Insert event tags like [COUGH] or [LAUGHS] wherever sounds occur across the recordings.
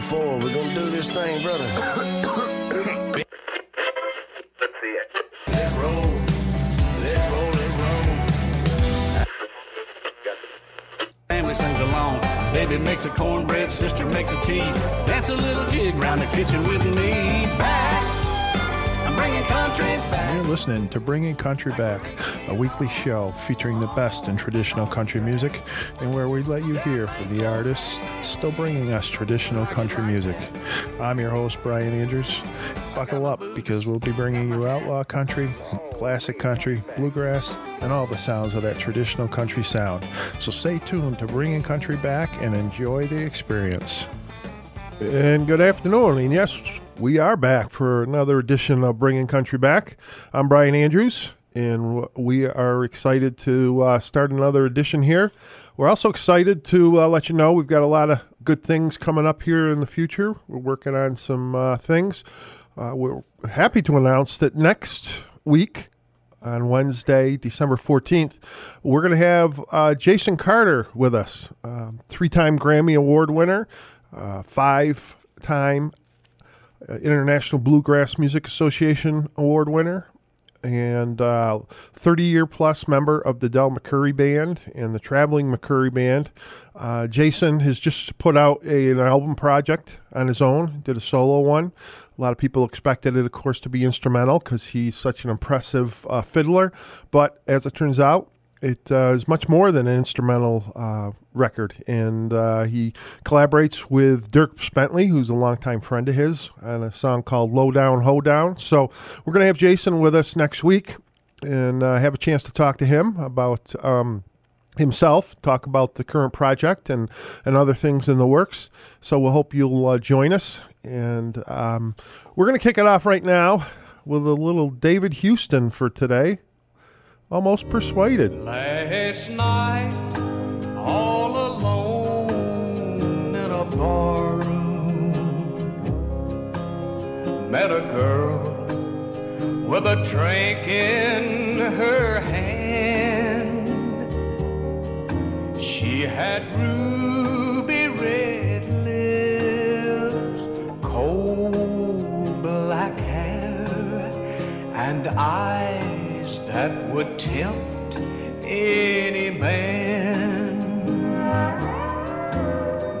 move forward. We're gonna do this thing, brother. [COUGHS] Let's see it. Let's roll. Let's roll. Let's roll. Family sings along. Baby makes a cornbread, sister makes a tea. Dance a little jig round the kitchen with me. Back. I'm bringing country back. You're listening to Bringing Country Back, a weekly show featuring the best in traditional country music and where we let you hear from the artists still bringing us traditional country music. I'm your host, Brian Andrews. Buckle up because we'll be bringing you outlaw country, classic country, bluegrass, and all the sounds of that traditional country sound. So stay tuned to Bringing Country Back and enjoy the experience. And good afternoon. And yes, we are back for another edition of Bringing Country Back. I'm Brian Andrews, and we are excited to uh, start another edition here. We're also excited to uh, let you know we've got a lot of good things coming up here in the future. We're working on some uh, things. Uh, we're happy to announce that next week, on Wednesday, December 14th, we're going to have uh, Jason Carter with us, um, three time Grammy Award winner, uh, five time International Bluegrass Music Association Award winner, and 30 year plus member of the Del McCoury Band and the Traveling McCoury Band. Uh, Jason has just put out a, an album project on his own, did a solo one. A lot of people expected it, of course, to be instrumental because he's such an impressive uh, fiddler. But as it turns out, it uh, is much more than an instrumental uh, record. And uh, he collaborates with Dierks Bentley, who's a longtime friend of his, on a song called Low Down, Ho Down. So we're going to have Jason with us next week and uh, have a chance to talk to him about. Um, himself talk about the current project and, and other things in the works. So we'll hope you'll uh, join us. And um, we're going to kick it off right now with a little David Houston for today. Almost persuaded. Last night, all alone in a met a girl with a drink in her hand. She had ruby red lips, black hair, and eyes that would tempt any man.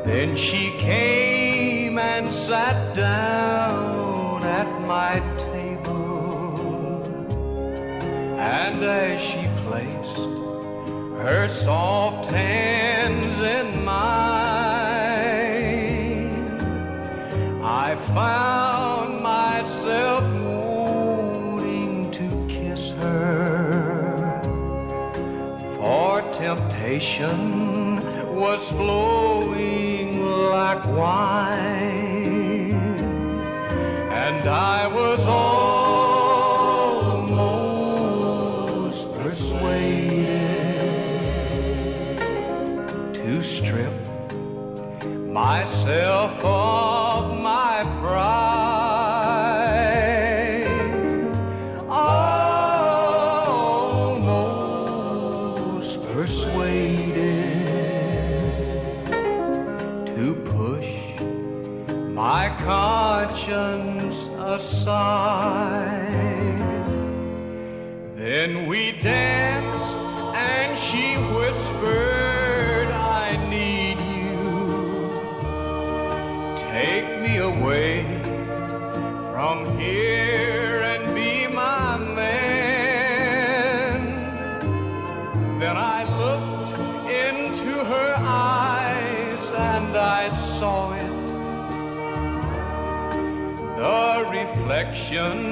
Then she came and sat down at my table, and as she placed her soft hands in mine, I found was flowing like wine, and I was almost persuaded to strip myself of aside. Then we danced, reflection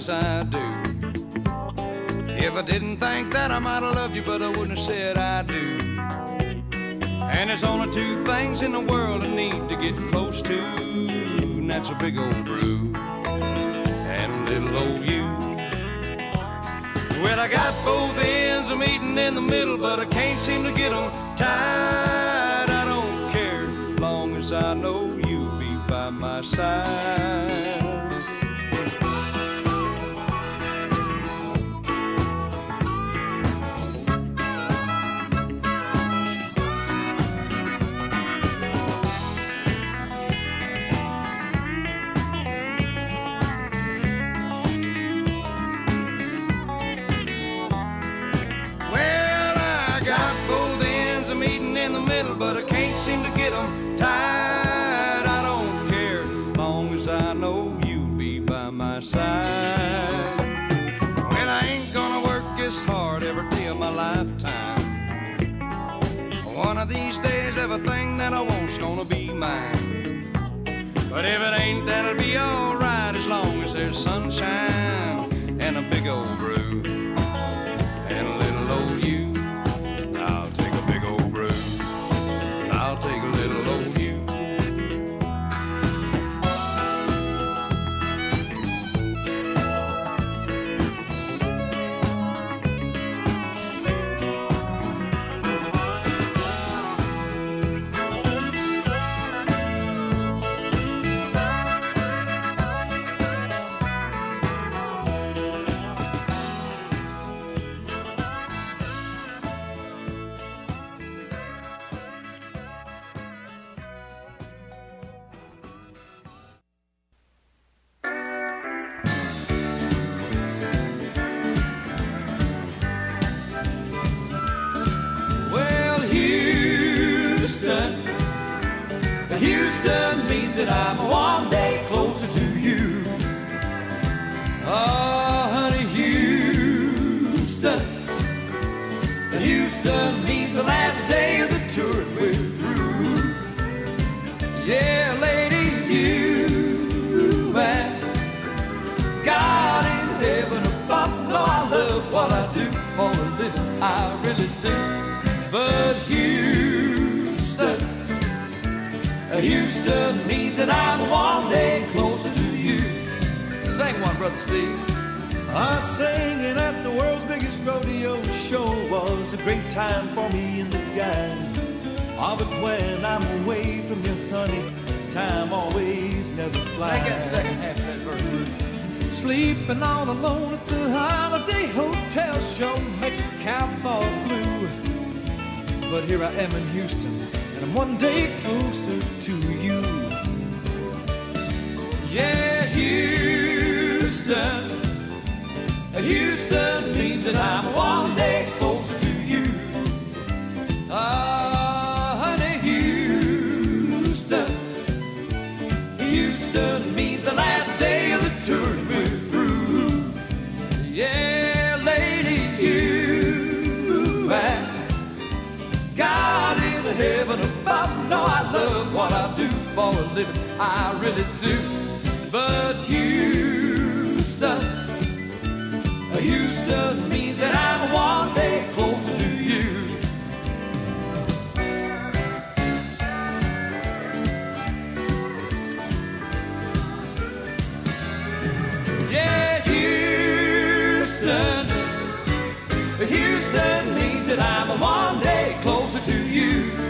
as I do. If I didn't think that, I might have loved you, but I wouldn't have said I do. And there's only two things in the world I need to get close to, and that's a big old brew and little old you. Well, I got both ends of meeting in the middle, but I can't seem to get them tied. Everything that I want's gonna be mine. But if it ain't, that'll be alright as long as there's sunshine time for me and the guys. Oh, but when I'm away from you, honey, time always never flies. I got second half of that verse. Sleeping all alone at the Holiday Hotel show makes a cowboy blue. But here I am in Houston, and I'm one day closer to you. Yeah, Houston. Houston means that I'm one day No, I love what I do for a living. I really do. But Houston. Houston means that I'm one day closer to you. Yeah, Houston. Houston means that I'm one day closer to you.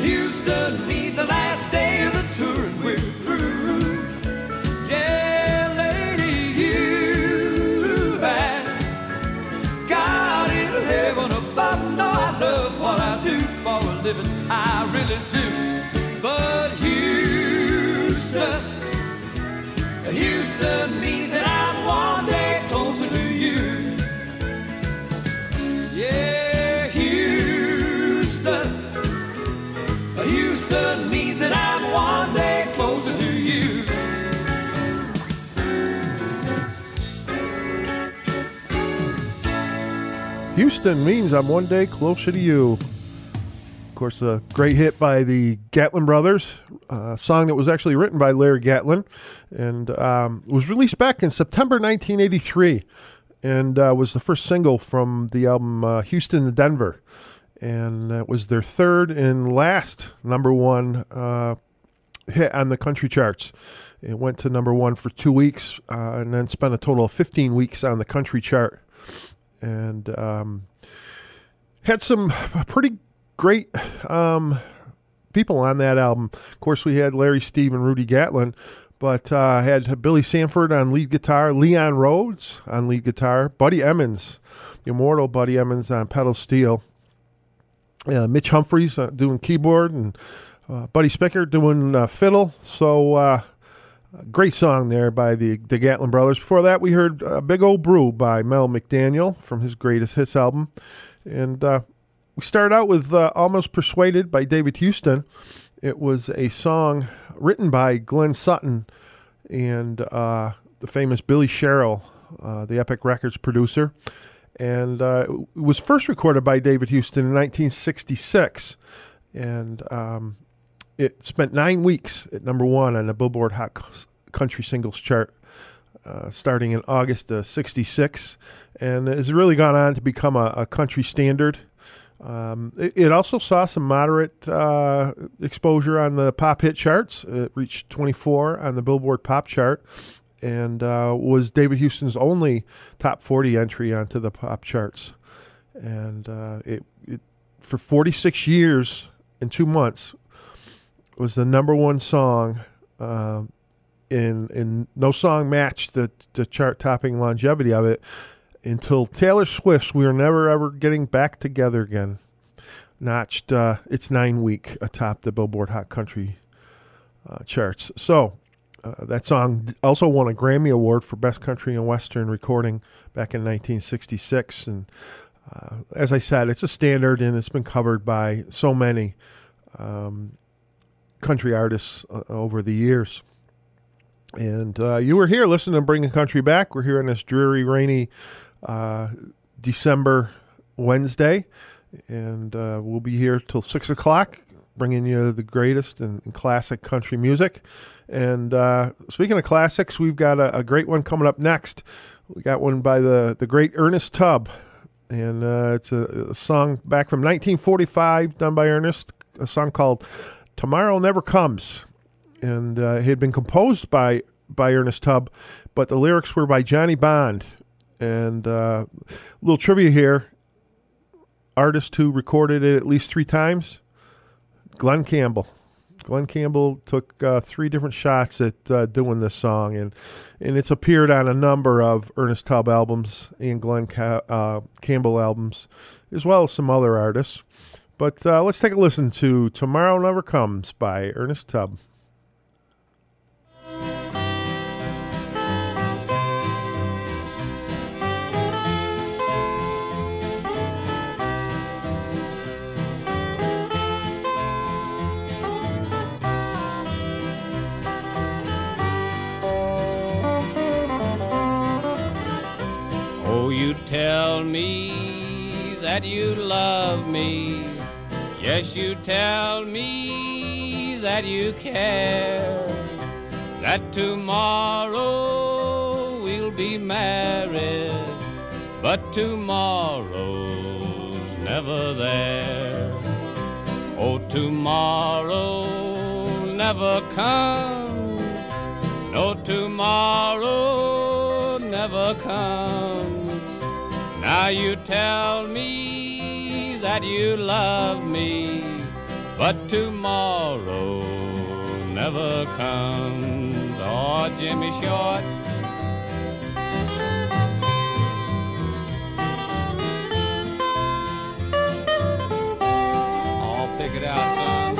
Houston means the last day of the tour and we're through. Yeah, lady, you and God in heaven above. No, I love what I do for a living. I really do. But Houston, Houston Houston means I'm one day closer to you. Of course, a great hit by the Gatlin Brothers, a song that was actually written by Larry Gatlin and um, was released back in September 1983 and uh, was the first single from the album uh, Houston to Denver. And that was their third and last number one uh, hit on the country charts. It went to number one for two weeks uh, and then spent a total of 15 weeks on the country chart. And um, had some pretty great um, people on that album. Of course, we had Larry Steve and Rudy Gatlin, but uh, had Billy Sanford on lead guitar, Leon Rhodes on lead guitar, Buddy Emmons, the immortal Buddy Emmons on pedal steel, uh, Mitch Humphreys uh, doing keyboard, and uh, Buddy Spicher doing uh, fiddle. So, uh, great song there by the, the Gatlin Brothers. Before that, we heard a Big Old Brew by Mel McDaniel from his Greatest Hits album. And we started out with uh, Almost Persuaded by David Houston. It was a song written by Glenn Sutton and uh, the famous Billy Sherrill, uh, the Epic Records producer. And uh, it was first recorded by David Houston in 1966. And um, it spent nine weeks at number one on the Billboard Hot Country Singles chart. Uh, starting in August of 66, and has really gone on to become a, a country standard um, it, it, also saw some moderate uh, exposure on the pop hit charts. It reached 24 on the Billboard Pop chart and uh, was David Houston's only top 40 entry onto the pop charts. And uh, it, it, for 46 years and two months, was the number one song. Um, in in no song matched the the chart topping longevity of it until Taylor Swift's "We Are Never Ever Getting Back Together Again" notched uh, its nine week atop the Billboard Hot Country uh, charts. So uh, that song also won a Grammy Award for Best Country and Western Recording back in 1966. And uh, as I said, it's a standard and it's been covered by so many um, country artists uh, over the years. And uh, you were here listening to bring Bringing Country Back. We're here on this dreary, rainy uh, December Wednesday, and uh, we'll be here till six o'clock, bringing you the greatest and, classic country music. And uh, speaking of classics, we've got a, a, great one coming up next. We got one by the the great Ernest Tubb, and uh, it's a, a song back from 1945, done by Ernest. A song called "Tomorrow Never Comes." and uh, it had been composed by by Ernest Tubb, but the lyrics were by Johnny Bond. And uh, a little trivia here: artist who recorded it at least three times, Glen Campbell. Glen Campbell took uh, three different shots at uh, doing this song, and and it's appeared on a number of Ernest Tubb albums and Glen Ca- uh, Campbell albums, as well as some other artists. But uh, let's take a listen to "Tomorrow Never Comes" by Ernest Tubb. Oh, you tell me that you love me. Yes, you tell me that you care. That tomorrow we'll be married, but tomorrow's never there. Oh, tomorrow never comes. No, tomorrow never comes. Now you tell me you love me, but tomorrow never comes. Oh, Jimmy Short. I'll pick it out, son.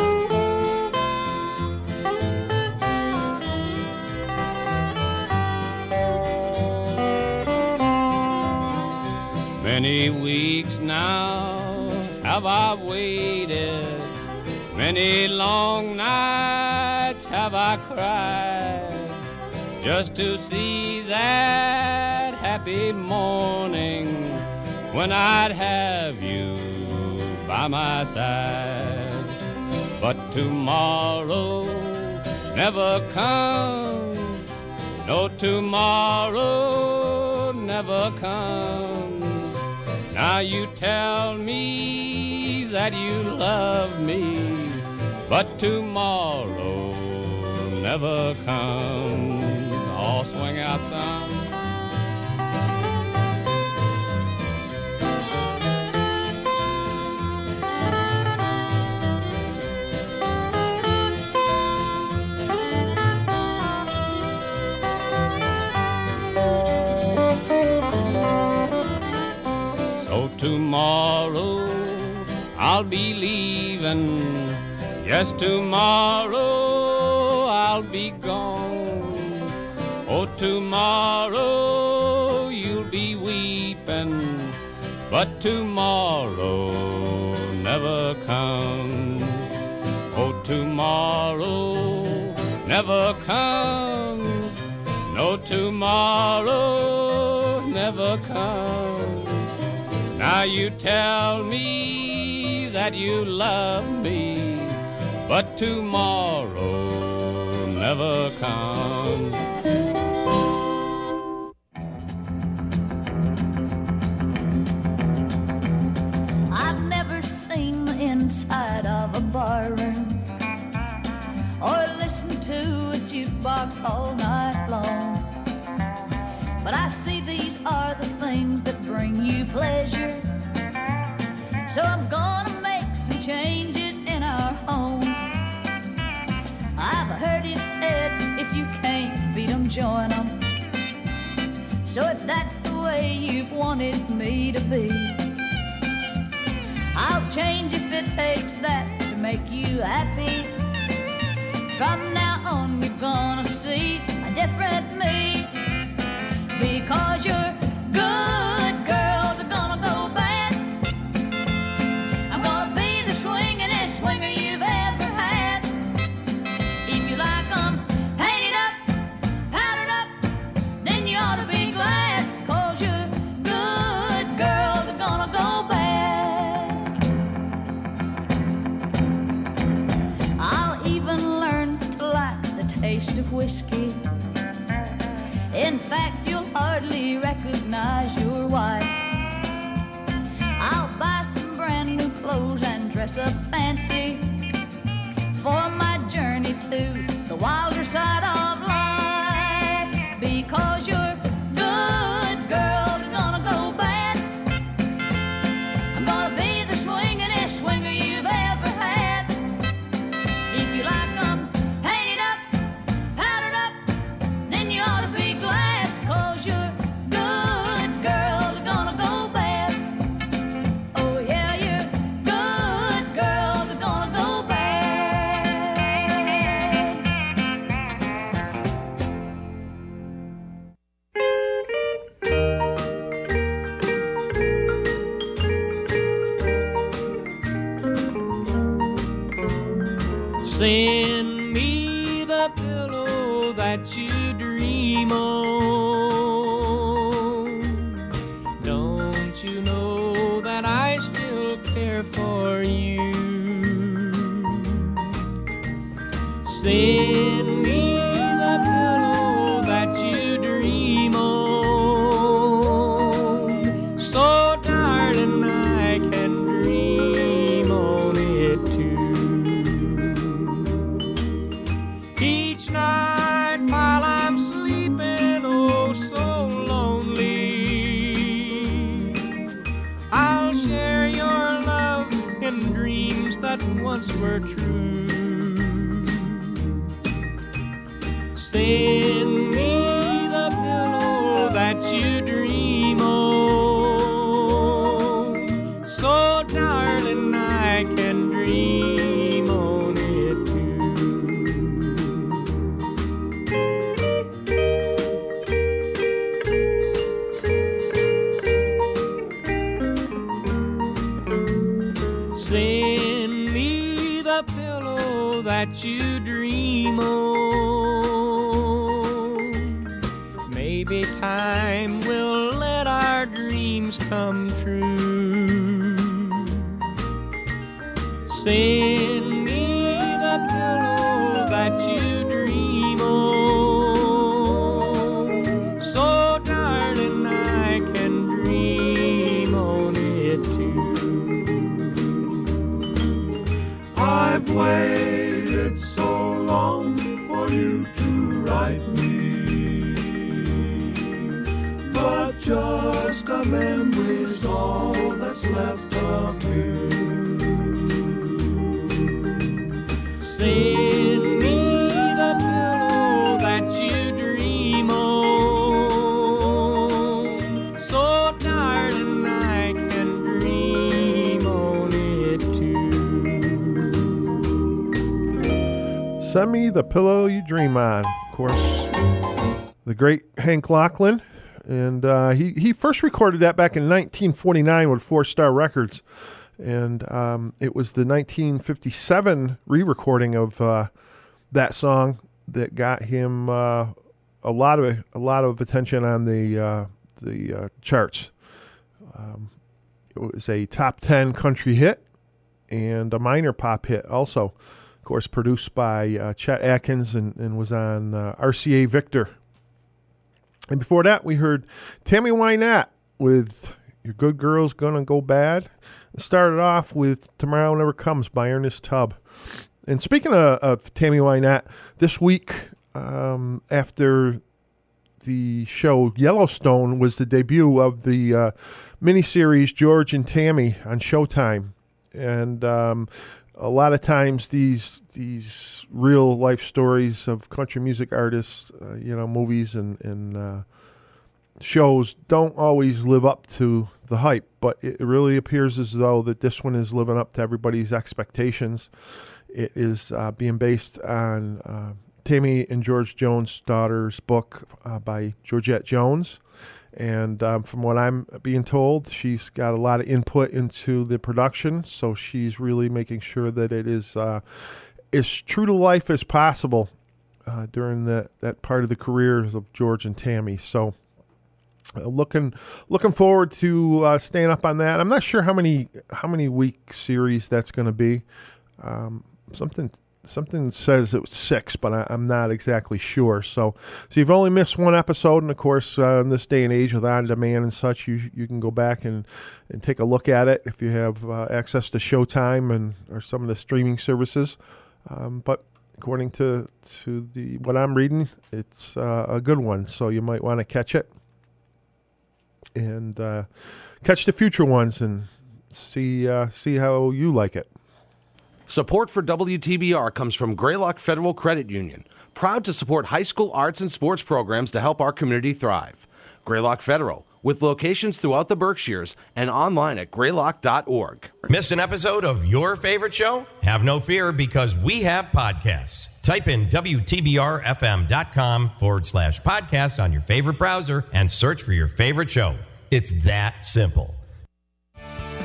Many have I waited, many long nights have I cried, just to see that happy morning when I'd have you by my side. But tomorrow never comes. No tomorrow never comes. Now you tell me that you love me, but tomorrow never comes. I'll swing out some. Tomorrow I'll be leaving. Yes, tomorrow I'll be gone. Oh, tomorrow you'll be weeping, but tomorrow never comes. Oh, tomorrow never comes. No, tomorrow never comes. Now you tell me that you love me, but tomorrow never comes. I've never seen the inside of a barroom or listened to a jukebox all night long. But I see these are the things that bring you pleasure. So I'm gonna make some changes in our home. I've heard it said if you can't beat 'em, join 'em. So if that's the way you've wanted me to be. I'll change if it takes that to make you happy. From now on, you're gonna see a different me. Because you're good hardly recognize your wife. I'll buy some brand new clothes and dress up fancy for my journey to the wilder side of life. The pillow you dream on. Of course, the great Hank Locklin. And uh, he, he first recorded that back in 1949 with Four Star Records. And um, it was the 1957 re recording of uh, that song that got him uh, a lot of a lot of attention on the uh, the uh, charts. Um, it was a top 10 country hit and a minor pop hit also of course, produced by uh, Chet Atkins and, and was on uh, RCA Victor. And before that, we heard Tammy Wynette with Your Good Girl's Gonna Go Bad. It started off with Tomorrow Never Comes by Ernest Tubb. And speaking of, of Tammy Wynette, this week, um, after the show Yellowstone, was the debut of the uh, miniseries George and Tammy on Showtime. And um, a lot of times these these real life stories of country music artists, uh, you know, movies and and uh, shows don't always live up to the hype, but it really appears as though that this one is living up to everybody's expectations. It is uh, being based on uh, Tammy and George Jones' daughter's book uh, by Georgette Jones. And um, from what I'm being told, she's got a lot of input into the production, so she's really making sure that it is uh, as true to life as possible uh, during that, that part of the careers of George and Tammy. So, uh, looking looking forward to uh, staying up on that. I'm not sure how many how many week series that's going to be. Um, something something says it was six, but I, I'm not exactly sure. So, so you've only missed one episode, and of course, uh, in this day and age with on demand and such, you you can go back and, and take a look at it if you have uh, access to Showtime and or some of the streaming services. Um, but according to to the what I'm reading, it's uh, a good one, so you might want to catch it and uh, catch the future ones and see uh, see how you like it. Support for WTBR comes from Greylock Federal Credit Union, proud to support high school arts and sports programs to help our community thrive. Greylock Federal, with locations throughout the Berkshires and online at greylock.org. Missed an episode of your favorite show? Have no fear because we have podcasts. Type in WTBRFM.com forward slash podcast on your favorite browser and search for your favorite show. It's that simple.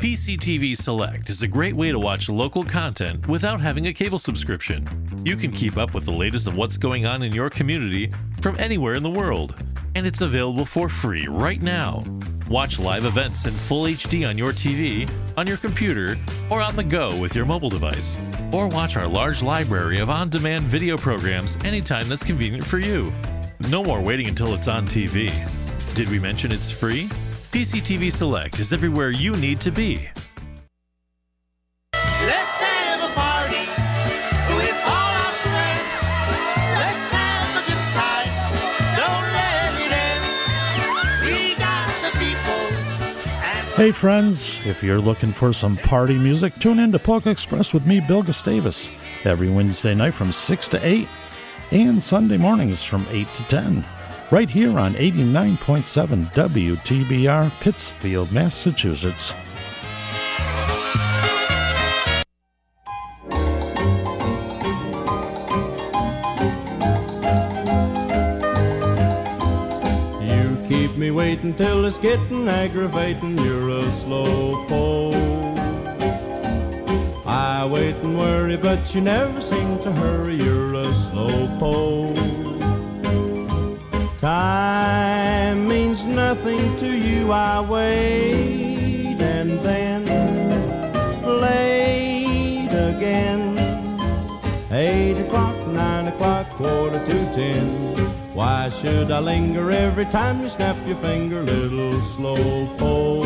PCTV Select is a great way to watch local content without having a cable subscription. You can keep up with the latest of what's going on in your community from anywhere in the world, and it's available for free right now. Watch live events in full HD on your TV, on your computer, or on the go with your mobile device. Or watch our large library of on demand video programs anytime that's convenient for you. No more waiting until it's on TV. Did we mention it's free? PCTV Select is everywhere you need to be. Let's have a party with all our friends. Let's have a good time. Don't let it end. We got the people. Hey friends, if you're looking for some party music, tune in to Polka Express with me, Bill Gustavus, every Wednesday night from 6 to 8 and Sunday mornings from 8 to 10, right here on 89.7 WTBR, Pittsfield, Massachusetts. You keep me waiting till it's getting aggravating, you're a slow pole. I wait and worry, but you never seem to hurry, you're a slow pole. Time means nothing to you. I wait and then late again. Eight o'clock, nine o'clock, quarter to ten. Why should I linger every time you snap your finger, little slow pole?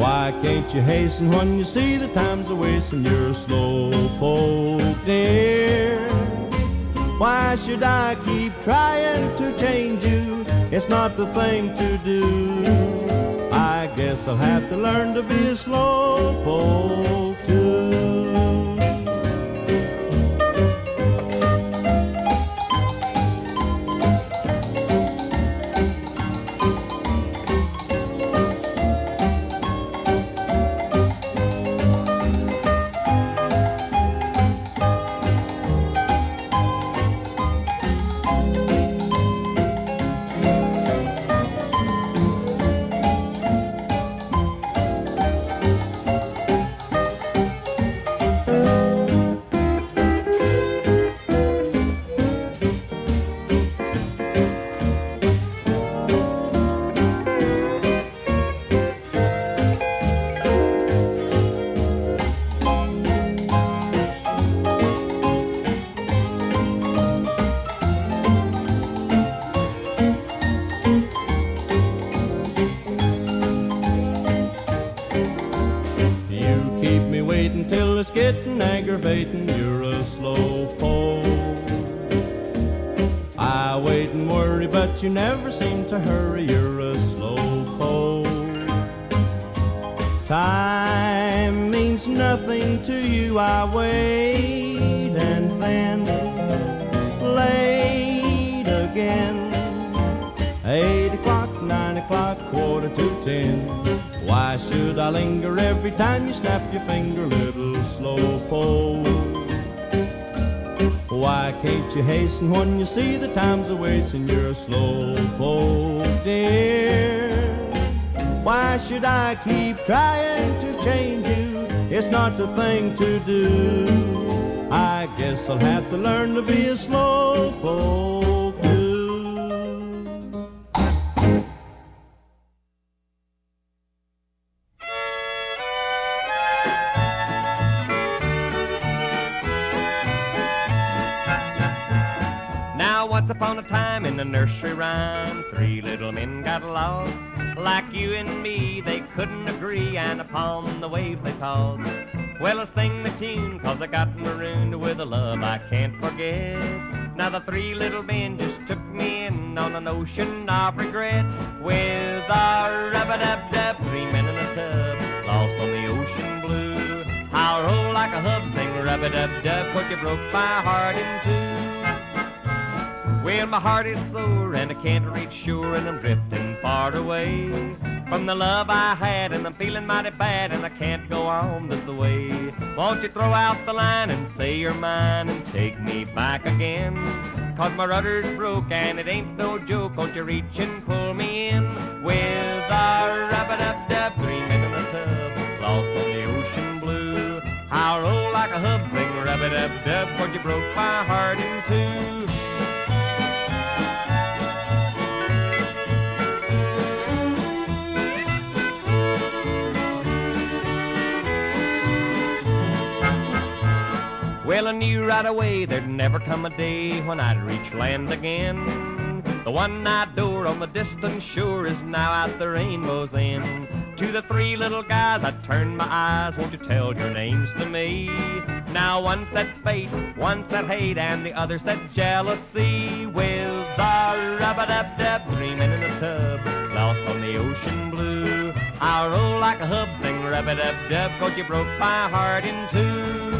Why can't you hasten when you see the time's a wasting? You're a slow poke, dear. Why should I keep trying to change you? It's not the thing to do. I guess I'll have to learn to be a slow poke too. Aggravating. You're a slow pole. I wait and worry, but you never seem to hurry. You're a slow pole. Time means nothing to you. I wait and then late again. Eight o'clock, nine o'clock, quarter to ten. Why should I linger every time you snap your finger, You hasten when you see the time's a wasting? You're a slow pole, dear. Why should I keep trying to change you? It's not the thing to do. I guess I'll have to learn to be a slow pole Now, the three little men just took me in on an ocean of regret. With a rub-a-dub-dub, three men in a tub, lost on the ocean blue. I'll roll like a hub, sing rub-a-dub-dub, cause you broke my heart in two. Well, my heart is sore and I can't reach shore and I'm drifting far away from the love I had and I'm feeling mighty bad and I can't go on this way. Won't you throw out the line and say you're mine and take me back again? Cause my rudder's broke and it ain't no joke. Won't you reach and pull me in with a rub-a-dub-dub, three men in a tub, lost on the ocean blue. I'll roll like a hub, sing rub-a-dub-dub, cause you broke my heart in two. I knew right away there'd never come a day when I'd reach land again. The one-eyed door on the distant shore is now at the rainbow's end. To the three little guys I turned my eyes, won't you tell your names to me? Now one said fate, one said hate, and the other said jealousy. With the rub-a-dub-dub, men in the tub, lost on the ocean blue. I'll roll like a hub, sing rub-a-dub-dub, cause you broke my heart in two.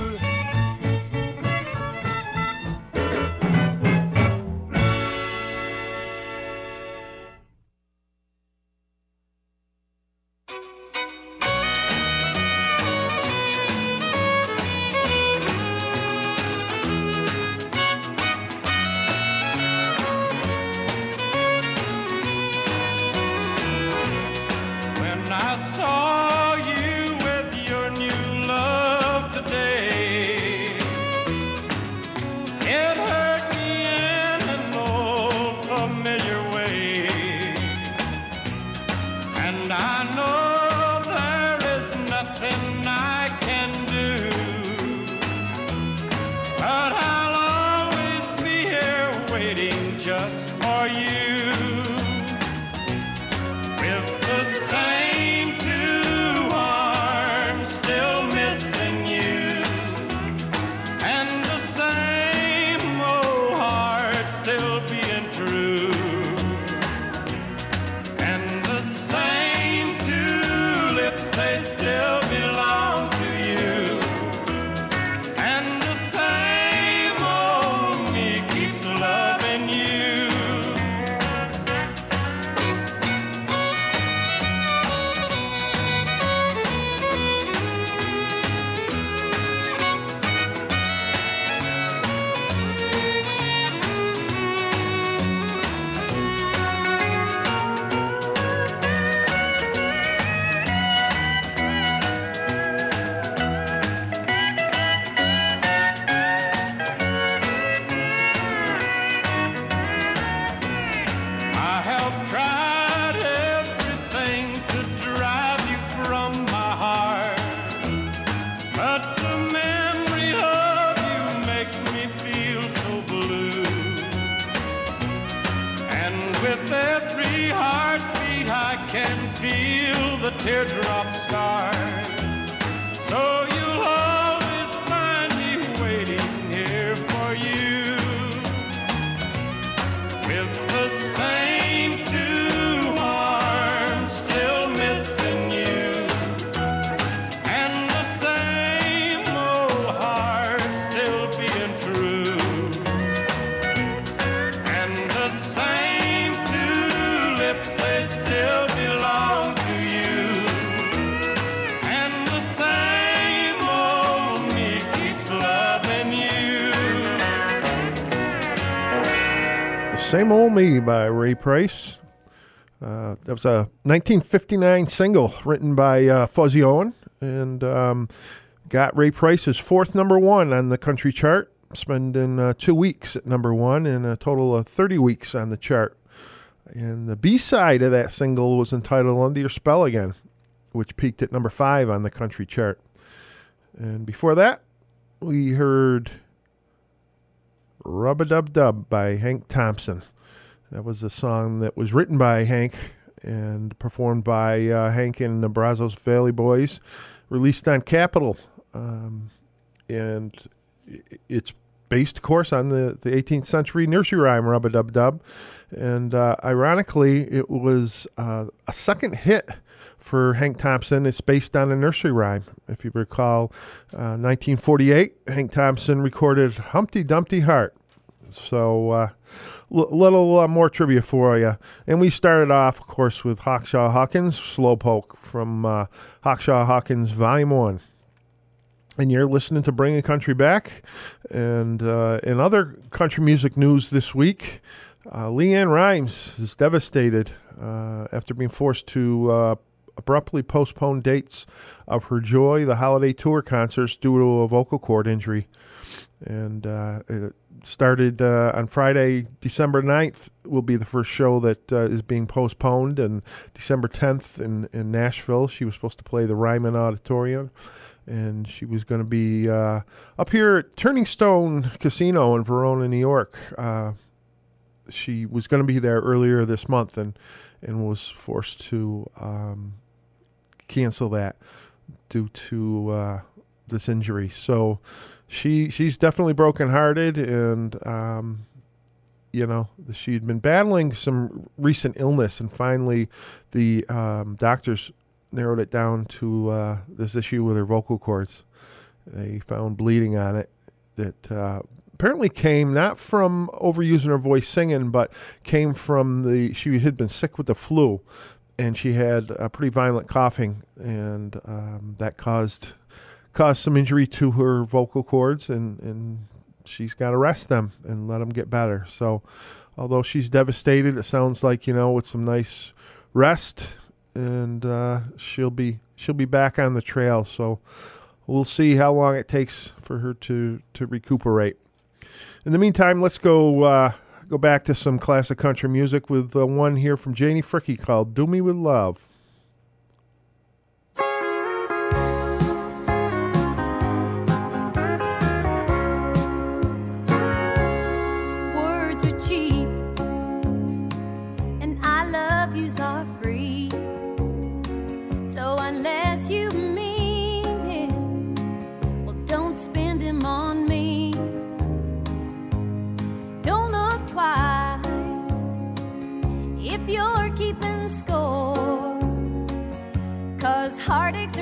Me by Ray Price. Uh, that was a 1959 single written by uh, Fuzzy Owen and um, got Ray Price's fourth number one on the country chart, spending uh, two weeks at number one and a total of 30 weeks on the chart. And the B side of that single was entitled Under Your Spell Again, which peaked at number five on the country chart. And before that, we heard Rub a Dub Dub by Hank Thompson. That was a song that was written by Hank and performed by uh, Hank and the Brazos Valley Boys, released on Capitol. Um, and it's based, of course, on the, the 18th century nursery rhyme Rub a Dub Dub. And uh, ironically, it was uh, a second hit for Hank Thompson. It's based on a nursery rhyme. If you recall, uh, 1948, Hank Thompson recorded Humpty Dumpty Heart. So, uh, little uh, more trivia for you. And we started off, of course, with Hawkshaw Hawkins, Slowpoke from uh, Hawkshaw Hawkins Volume 1. And you're listening to Bring a Country Back. And uh, in other country music news this week, uh, LeAnn Rimes is devastated uh, after being forced to uh, abruptly postpone dates of her Joy, the holiday tour concerts, due to a vocal cord injury. And uh, it started uh, on Friday, December 9th, will be the first show that uh, is being postponed. And December 10th in, in Nashville, she was supposed to play the Ryman Auditorium. And she was going to be uh, up here at Turning Stone Casino in Verona, New York. Uh, she was going to be there earlier this month and, and was forced to um, cancel that due to uh, this injury. So she she's definitely brokenhearted, and um, you know she'd been battling some recent illness, and finally the um, doctors narrowed it down to uh, this issue with her vocal cords. They found bleeding on it that uh, apparently came not from overusing her voice singing, but came from the she had been sick with the flu, and she had a pretty violent coughing, and um, that caused caused some injury to her vocal cords, and, and she's got to rest them and let them get better. So, although she's devastated, it sounds like you know with some nice rest, and uh, she'll be she'll be back on the trail. So, we'll see how long it takes for her to to recuperate. In the meantime, let's go uh, go back to some classic country music with uh, one here from Janie Fricke called "Do Me with Love." heart.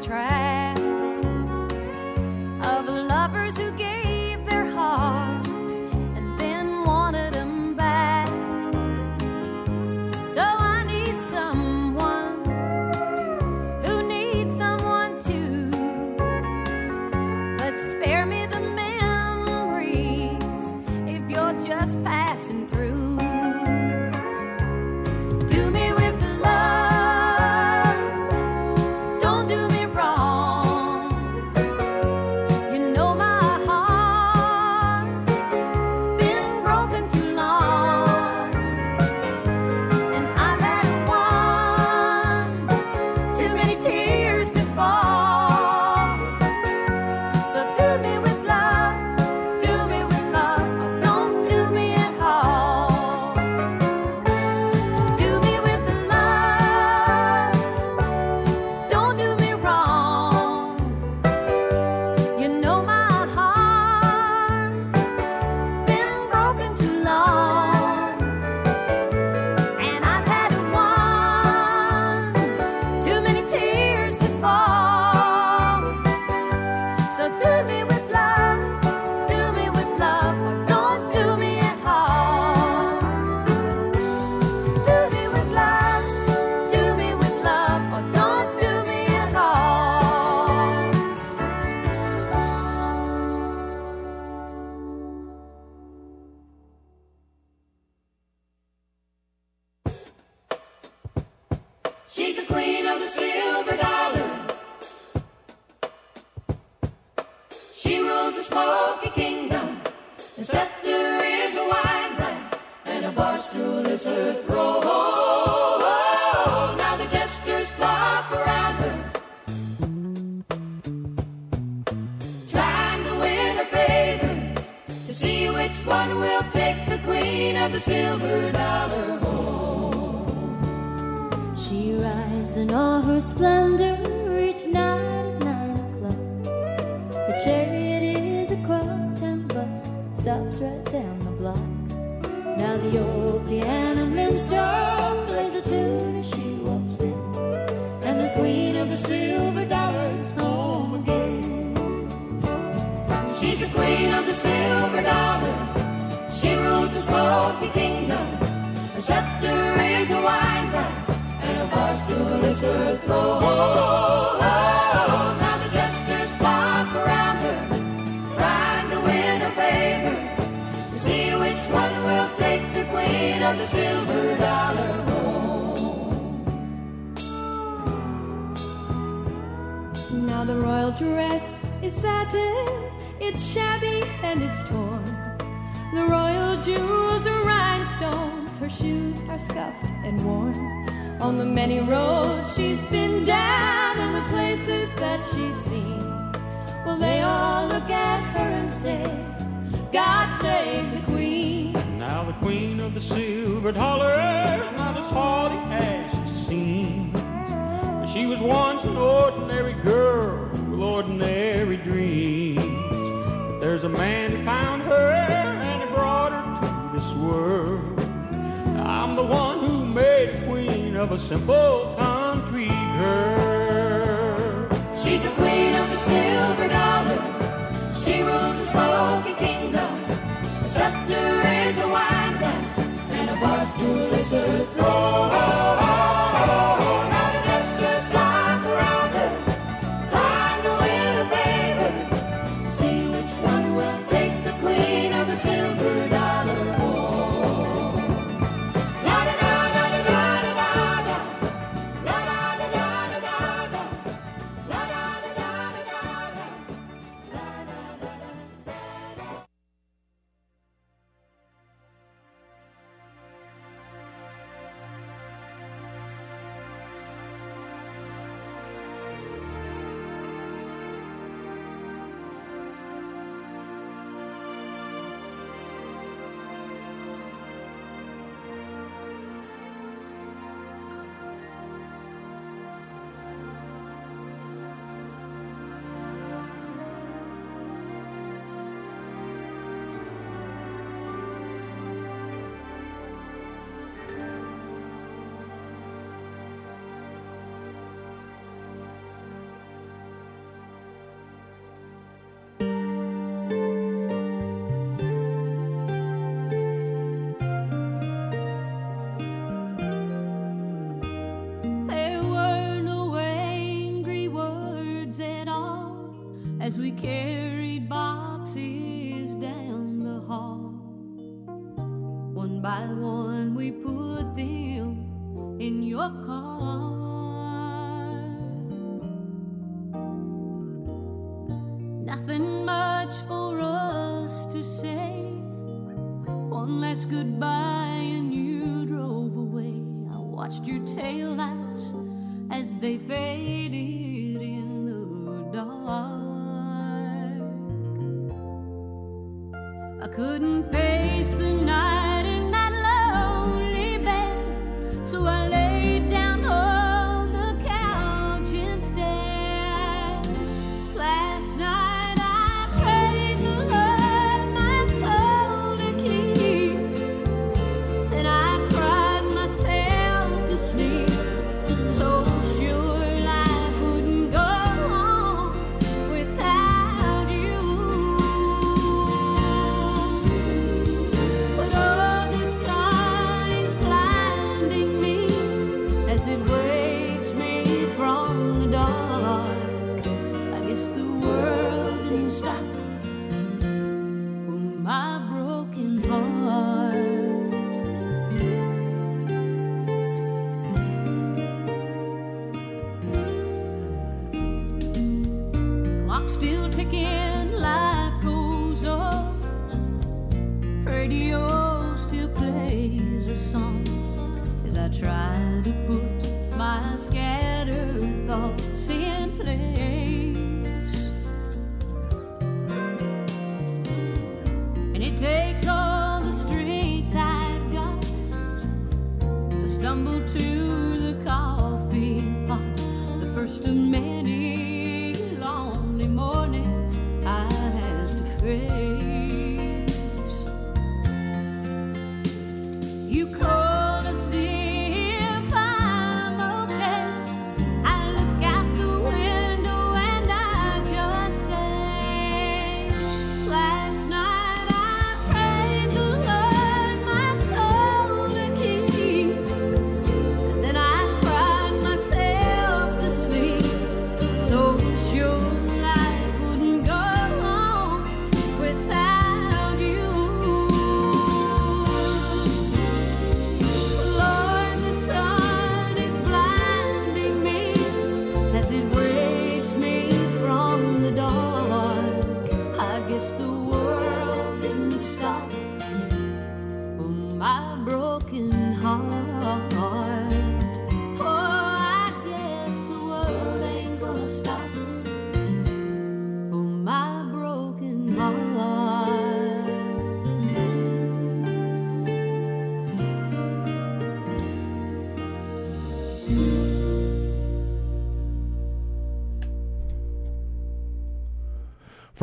track. Of a simple country girl.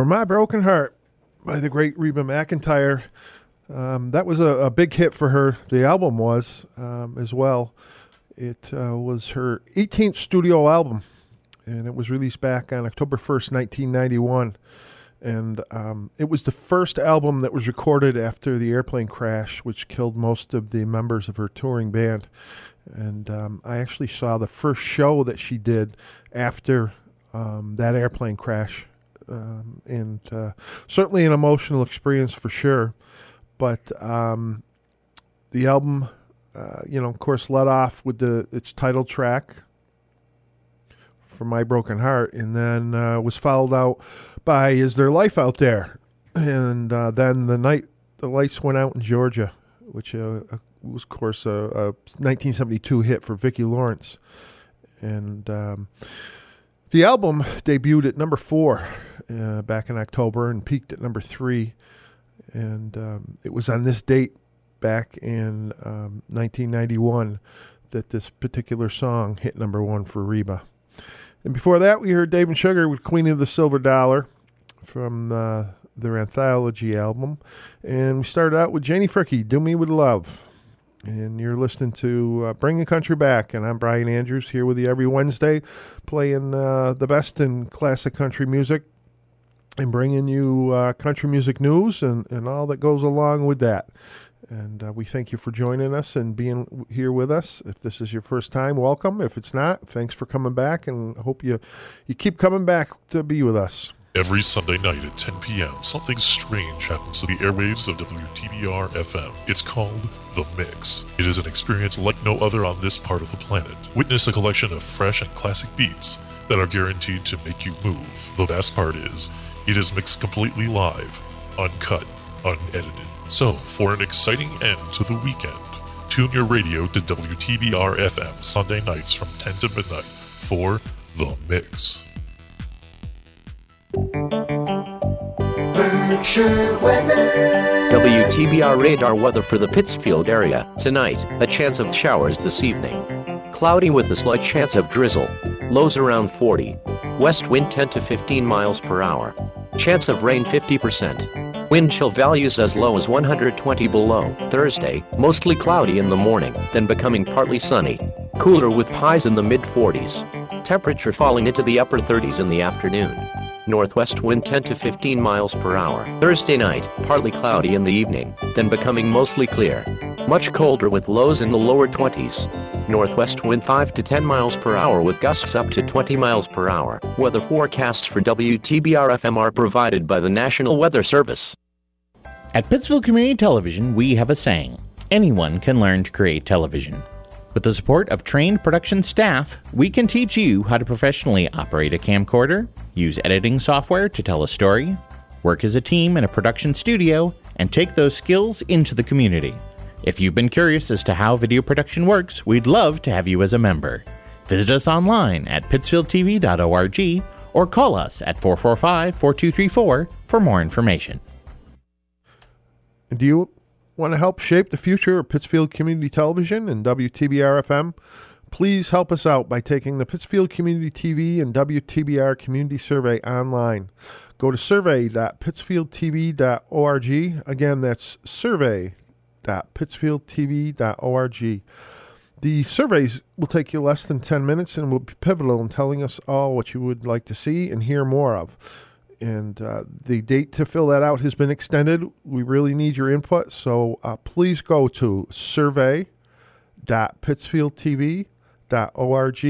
For My Broken Heart by the great Reba McEntire. Um, that was a, a, big hit for her. The album was um, as well. It uh, was her 18th studio album, and it was released back on October 1st, 1991. And um, it was the first album that was recorded after the airplane crash, which killed most of the members of her touring band. And um, I actually saw the first show that she did after um, that airplane crash. Um, and uh, certainly an emotional experience for sure. But um, the album, uh, you know, of course, led off with the its title track for My Broken Heart, and then uh, was followed out by Is There Life Out There? And uh, then the night the lights went out in Georgia, which uh, uh, was, of course, a, a, 1972 hit for Vicki Lawrence. And um, the album debuted at number four uh, back in October and peaked at number three. And um, it was on this date back in um, 1991 that this particular song hit number one for Reba. And before that, we heard Dave and Sugar with Queen of the Silver Dollar from uh, their anthology album. And we started out with Janie Fricke, Do Me With Love. And you're listening to uh, Bring the Country Back. And I'm Brian Andrews here with you every Wednesday, playing uh, the best in classic country music and bringing you uh, country music news and, and all that goes along with that. And uh, we thank you for joining us and being here with us. If this is your first time, welcome. If it's not, thanks for coming back, and hope you you keep coming back to be with us. Every Sunday night at 10 p.m., something strange happens to the airwaves of WTBR FM. It's called The Mix. It is an experience like no other on this part of the planet. Witness a collection of fresh and classic beats that are guaranteed to make you move. The best part is, it is mixed completely live, uncut, unedited. So, for an exciting end to the weekend, tune your radio to WTBR FM Sunday nights from 10 to midnight for The Mix. Berkshire weather. WTBR radar weather for the Pittsfield area. Tonight, a chance of showers this evening. Cloudy with a slight chance of drizzle. Lows around 40. West wind 10 to 15 miles per hour. Chance of rain 50%. Wind chill values as low as 120 below. Thursday, mostly cloudy in the morning, then becoming partly sunny. Cooler with highs in the mid 40s. Temperature falling into the upper 30s in the afternoon. Northwest wind 10 to 15 miles per hour. Thursday night, partly cloudy in the evening, then becoming mostly clear. Much colder with lows in the lower 20s. Northwest wind 5 to 10 miles per hour with gusts up to 20 miles per hour. Weather forecasts for WTBR FM are provided by the National Weather Service. At Pittsfield Community Television, we have a saying anyone can learn to create television. With the support of trained production staff, we can teach you how to professionally operate a camcorder, use editing software to tell a story, work as a team in a production studio, and take those skills into the community. If you've been curious as to how video production works, we'd love to have you as a member. Visit us online at pittsfieldtv.org or call us at 445 4234 for more information. Do you want to help shape the future of Pittsfield Community Television and WTBR FM? Please help us out by taking the Pittsfield Community TV and WTBR Community Survey online. Go to survey.pittsfieldtv.org. Again, that's survey.pittsfieldtv.org. The surveys will take you less than 10 minutes and will be pivotal in telling us all what you would like to see and hear more of. And uh, the date to fill that out has been extended. We really need your input, so uh, please go to survey.pittsfieldtv.org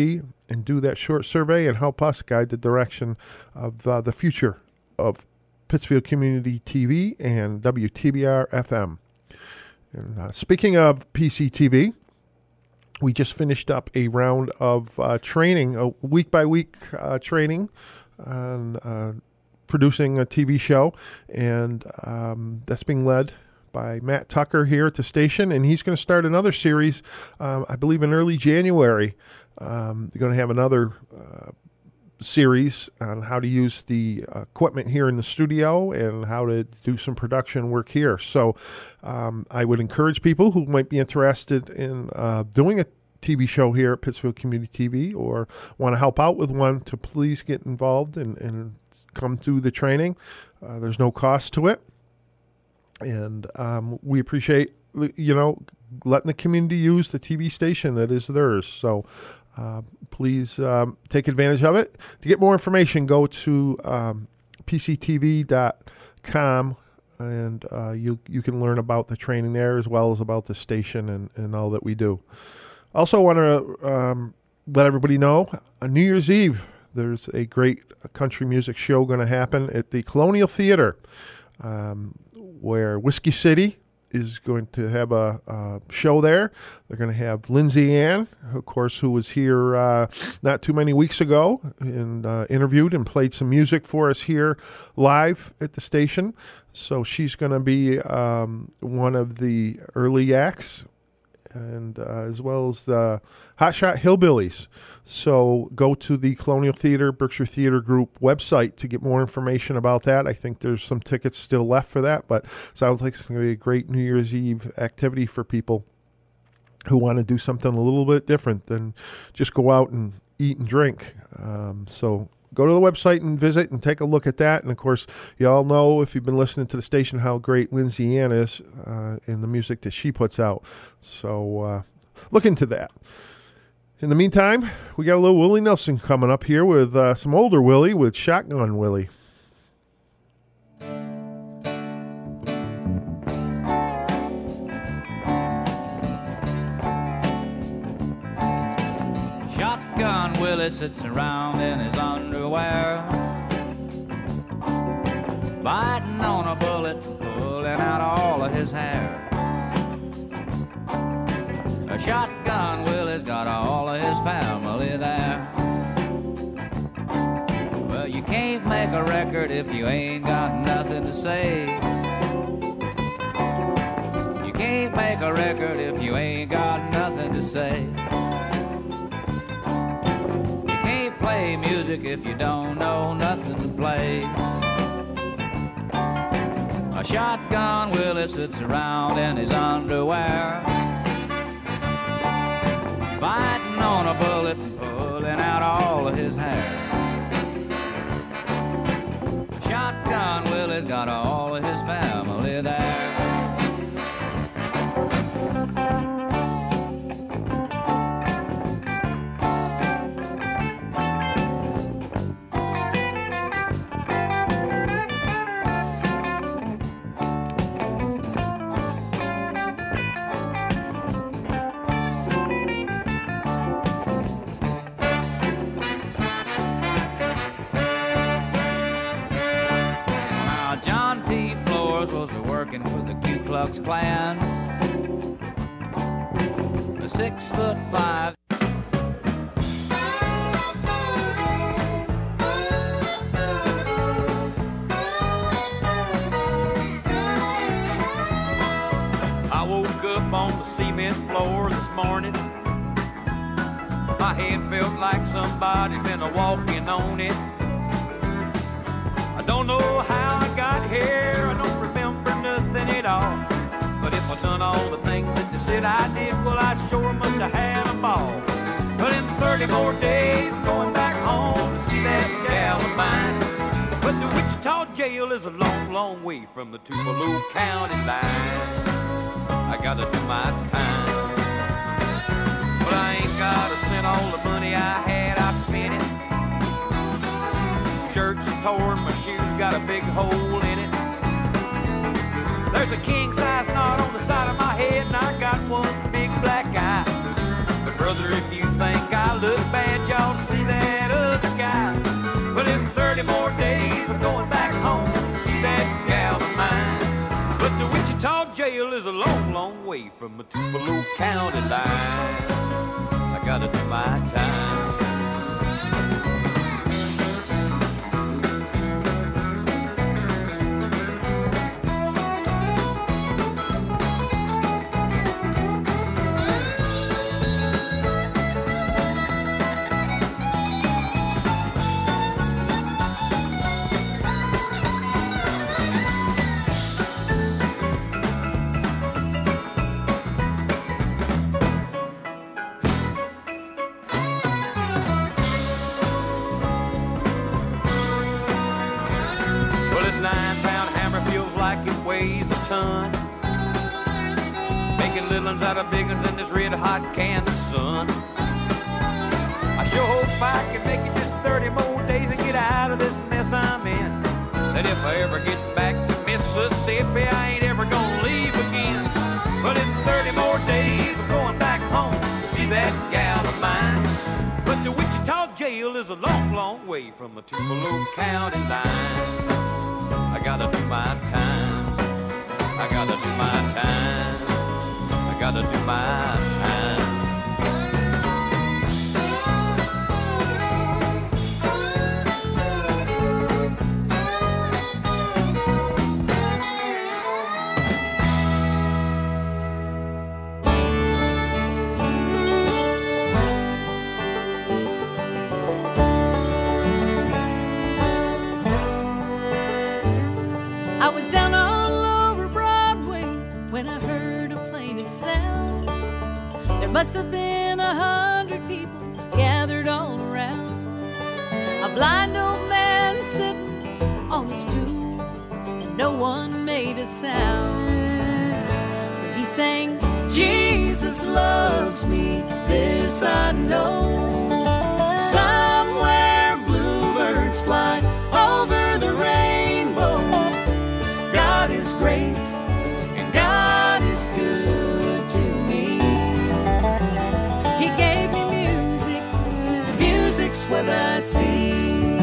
and do that short survey and help us guide the direction of uh, the future of Pittsfield Community TV and WTBR FM. And uh, speaking of PCTV, we just finished up a round of uh, training, a week by week training on uh, producing a TV show, and um, that's being led by Matt Tucker here at the station, and he's going to start another series, um, I believe, in early January. Um, they're going to have another uh, series on how to use the equipment here in the studio and how to do some production work here. So um, I would encourage people who might be interested in uh, doing a TV show here at Pittsfield Community TV or want to help out with one, to please get involved and, and come through the training. Uh, there's no cost to it. And um, we appreciate, you know, letting the community use the TV station that is theirs. So uh, please um, take advantage of it. To get more information, go to um, pctv.com and uh, you you can learn about the training there as well as about the station and, and all that we do. Also, want to um, let everybody know on New Year's Eve there's a great country music show going to happen at the Colonial Theater, um, where Whiskey City is going to have a, a show there. They're going to have Lindsay Ann, of course, who was here uh, not too many weeks ago and uh, interviewed and played some music for us here live at the station. So she's going to be um, one of the early acts, and uh, as well as the Hotshot Hillbillies. So go to the Colonial Theater, Berkshire Theater Group website to get more information about that. I think there's some tickets still left for that, but sounds like it's going to be a great New Year's Eve activity for people who want to do something a little bit different than just go out and eat and drink. Um, so go to the website and visit and take a look at that. And of course, you all know if you've been listening to the station how great Lindsay Ann is uh, in the music that she puts out. So uh, look into that. In the meantime, we got a little Willie Nelson coming up here with uh, some older Willie with Shotgun Willie. Shotgun Willie sits around in his underwear, biting on a bullet, pulling out all of his hair. Got all of his family there. Well, you can't make a record if you ain't got nothing to say. You can't make a record if you ain't got nothing to say. You can't play music if you don't know nothing to play. A shotgun Willie sits around in his underwear biting on a bullet and pulling out all of his hair. Shotgun Willie's got all of Klux Klan. Six foot five. I woke up on the cement floor this morning. My head felt like somebody been a walking on it. I don't know how I got here. I don't remember nothing at all. But if I done all the things that they said I did, well, I sure must have had a ball. But in 30 more days, I'm going back home to see that gal of mine. But the Wichita jail is a long, long way from the Tupelo County line. I gotta do my time. But I ain't got a cent, all the money I had, I spent it. Shirts torn, my shoes got a big hole in it. There's a king size knot on the side of my head, and I got one big black eye. But brother, if you think I look bad, y'all see that other guy. But in 30 more days, I'm going back home to see that gal of mine. But the Wichita jail is a long, long way from the Tupelo County line. I gotta do my time. Ones of big ones in this red hot Kansas sun. I sure hope I can make it just 30 more days and get out of this mess I'm in. That if I ever get back to Mississippi, I ain't ever gonna leave again. But in 30 more days, I'm going back home to see that gal of mine. But the Wichita jail is a long, long way from the Tupelo County line. I gotta do my time. I gotta do my time. Gotta do my must have been a hundred people gathered all around. A blind old man sitting on a stool, and no one made a sound. When he sang, Jesus loves me, this I know. Music's sea.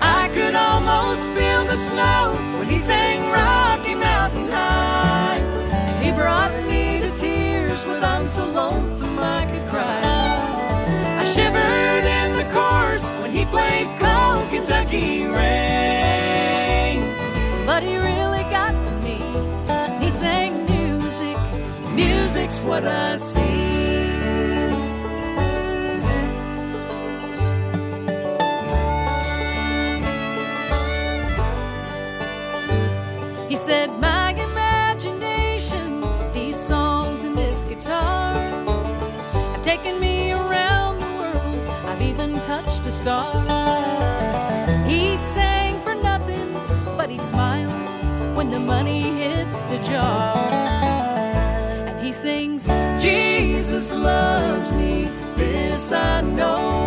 I could almost feel the snow when he sang Rocky Mountain High. He brought me to tears when I'm so lonesome I could cry. I shivered in the chorus when he played Cold Kentucky Rain. But he really got to me. He sang music, music's what I see. Touched a star. He sang for nothing, but he smiles when the money hits the jar. And he sings, Jesus loves me, this I know.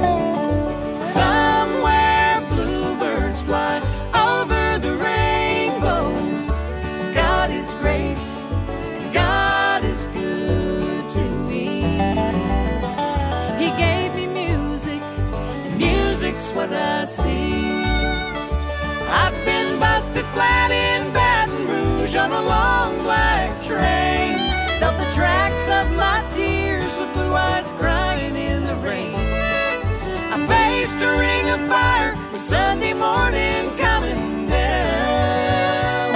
Flat in Baton Rouge on a long black train. Felt the tracks of my tears with blue eyes crying in the rain. I faced a ring of fire with Sunday morning coming down.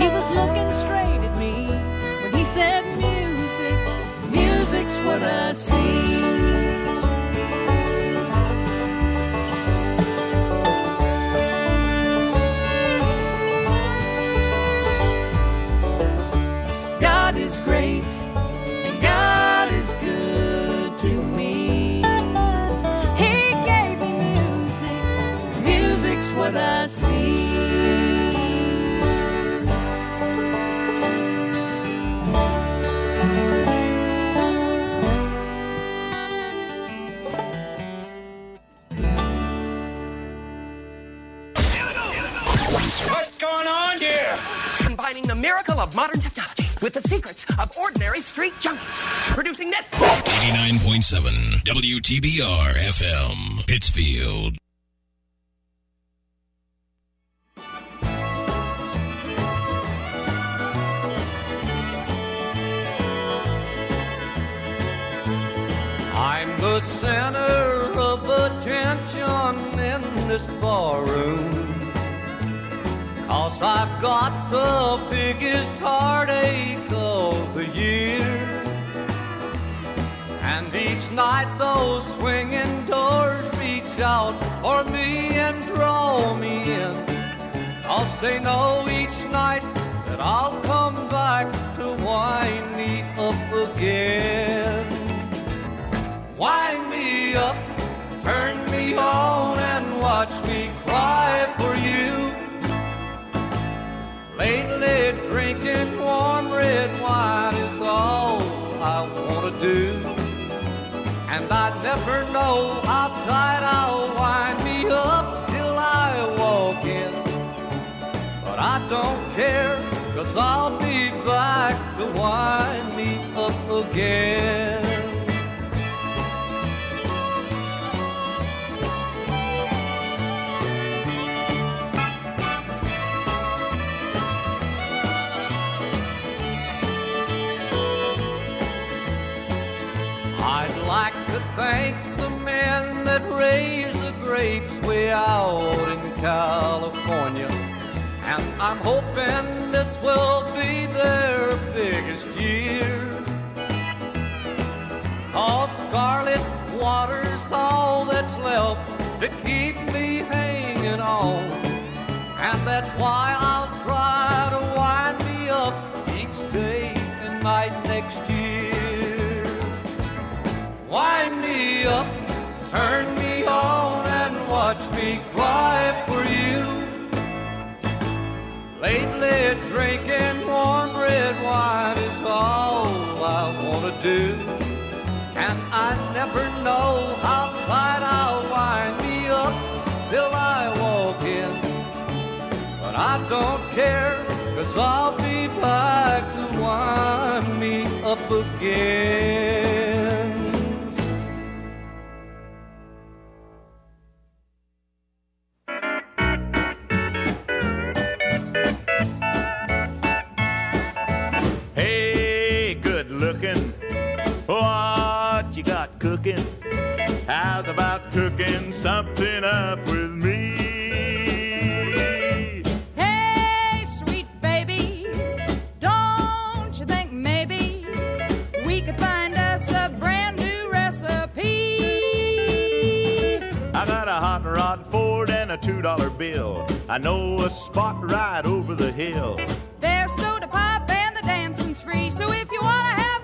He was looking straight at me when he said music, music's what I see. Great and God is good to me. He gave me music, music's what I see. What's going on here? Combining the miracle of modern technology with the secrets of ordinary street junkies. Producing this. 89.7 WTBR FM, Pittsfield. I'm the center of attention in this barroom. Cause I've got the biggest heartache of the year. And each night those swinging doors reach out for me and draw me in. Cause they know each night that I'll come back to wind me up again. Wind me up, turn me on, and watch me cry for you. Lately, drinking warm red wine is all I want to do. And I never know how tight I'll wind me up till I walk in. But I don't care, cause I'll be back to wind me up again. I'd like to thank the men that raise the grapes way out in California. And I'm hoping this will be their biggest year. Cause scarlet water's all that's left to keep me hanging on. And that's why I'll try to wind me up each day and night next year. Wind me up, turn me on, and watch me cry for you. Lately, drinking warm red wine is all I want to do. And I never know how tight I'll wind me up till I walk in. But I don't care, cause I'll be back to wind me up again. How's about cooking something up with me? Hey, sweet baby, don't you think maybe we could find us a brand new recipe? I got a hot rod Ford and a two dollar bill. I know a spot right over the hill. There's soda pop and the dancing's free, so if you wanna have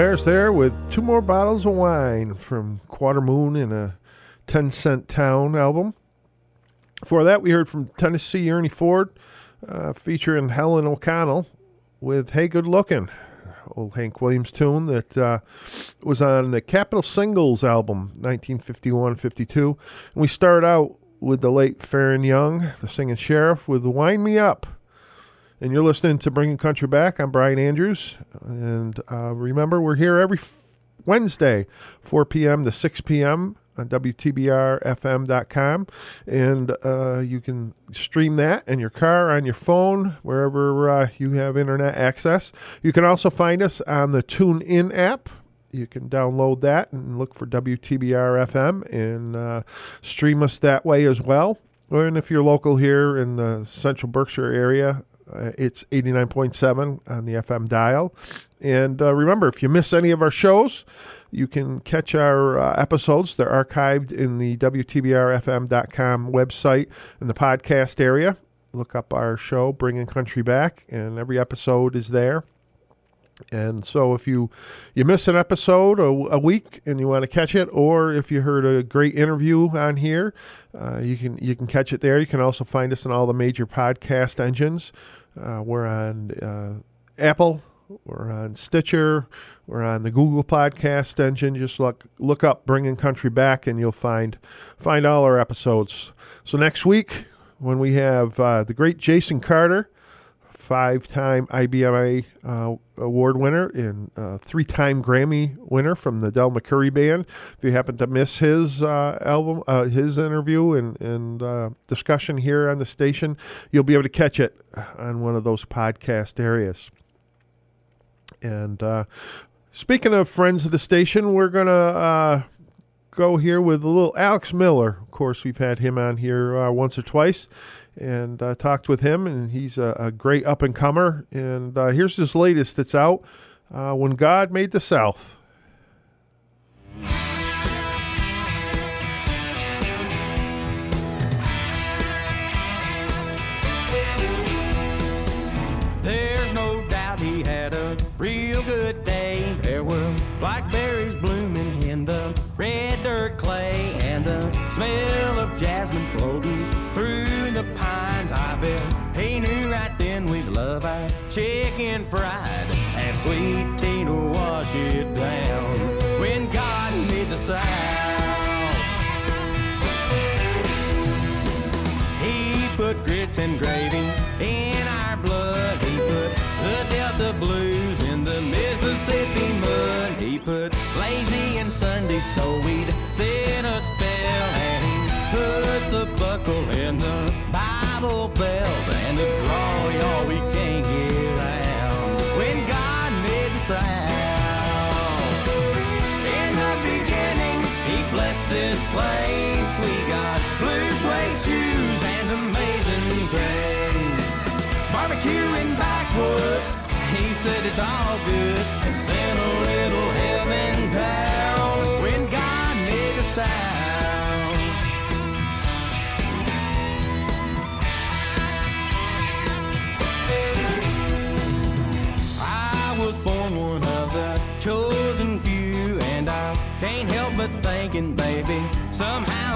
Harris there with two more bottles of wine from Quarter Moon in a 10 Cent Town album. Before that, we heard from Tennessee Ernie Ford uh, featuring Helen O'Connell with Hey Good Looking, old Hank Williams tune that uh, was on the Capitol Singles album, 1951 52. And we start out with the late Faron Young, the singing sheriff, with Wind Me Up. And you're listening to Bringing Country Back. I'm Brian Andrews. And uh, remember, we're here every f- Wednesday, 4 p.m. to 6 p.m. on WTBRFM.com. And uh, you can stream that in your car, on your phone, wherever uh, you have internet access. You can also find us on the TuneIn app. You can download that and look for WTBR FM and uh, stream us that way as well. And if you're local here in the central Berkshire area, uh, it's 89.7 on the FM dial. And uh, remember, if you miss any of our shows, you can catch our uh, episodes. They're archived in the WTBRFM.com website in the podcast area. Look up our show, Bringing Country Back, and every episode is there. And so, if you you miss an episode a, a week and you want to catch it, or if you heard a great interview on here, uh, you can you can catch it there. You can also find us on all the major podcast engines. Uh, we're on uh, Apple, we're on Stitcher, we're on the Google Podcast engine. Just look look up "Bringing Country Back" and you'll find find all our episodes. So next week, when we have uh, the great Jason Carter five-time IBMA uh, award winner and uh, three-time Grammy winner from the Del McCoury Band. If you happen to miss his uh, album, uh, his interview and, and uh, discussion here on the station, you'll be able to catch it on one of those podcast areas. And uh, speaking of friends of the station, we're gonna go here with a little Alex Miller. Of course, we've had him on here once or twice and uh, talked with him, and he's a, a great up and comer. And uh, here's his latest that's out uh, When God Made the South. There's no doubt he had a real good day. There were blackberries and sweet tea to wash it down. When God made the South, He put grits and gravy in our blood. He put the Delta blues in the Mississippi mud. He put lazy and Sunday so we'd sit a spell. And he put the buckle in the Bible belt shoes and amazing grace. Barbecue in backwoods, he said it's all good and sent a little heaven down when God made the South. I was born one of the chosen few, and I can't help but thinking, baby, somehow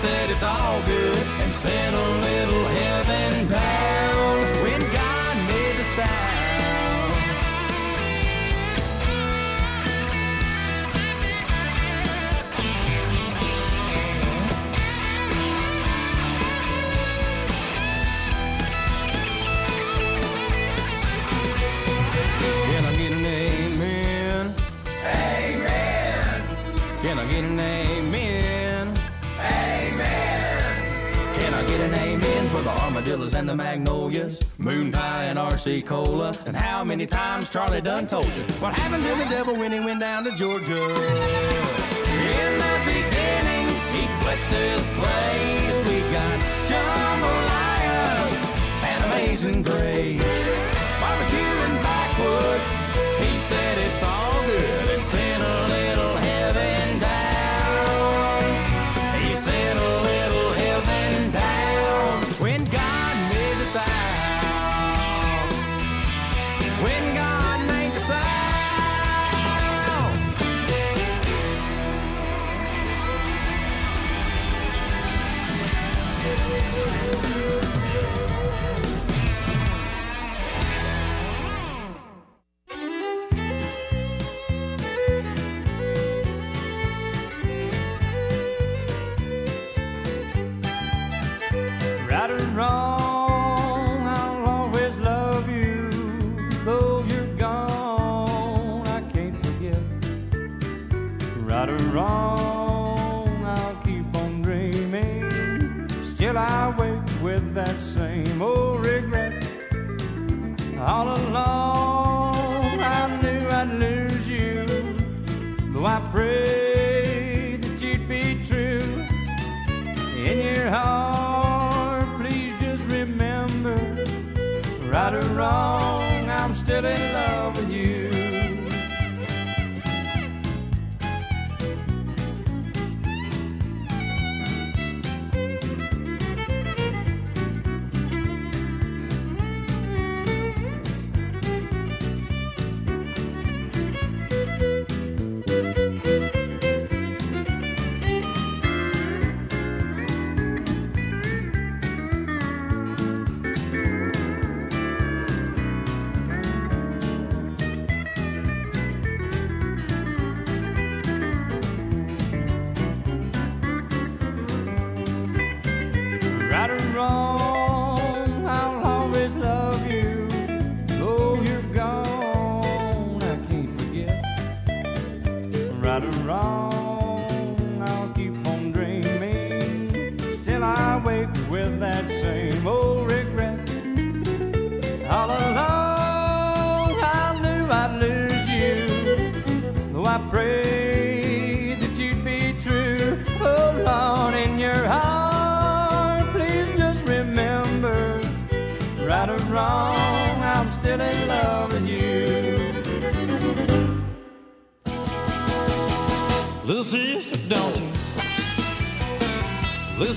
said it's all good. And sent armadillos and the magnolias, moon pie and RC cola, and how many times Charlie Dunn told you what happened to the devil when he went down to Georgia? In the beginning, he blessed this place. We got jambalaya and amazing grace, barbecue and backwoods. He said it's all good. It's In love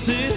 Little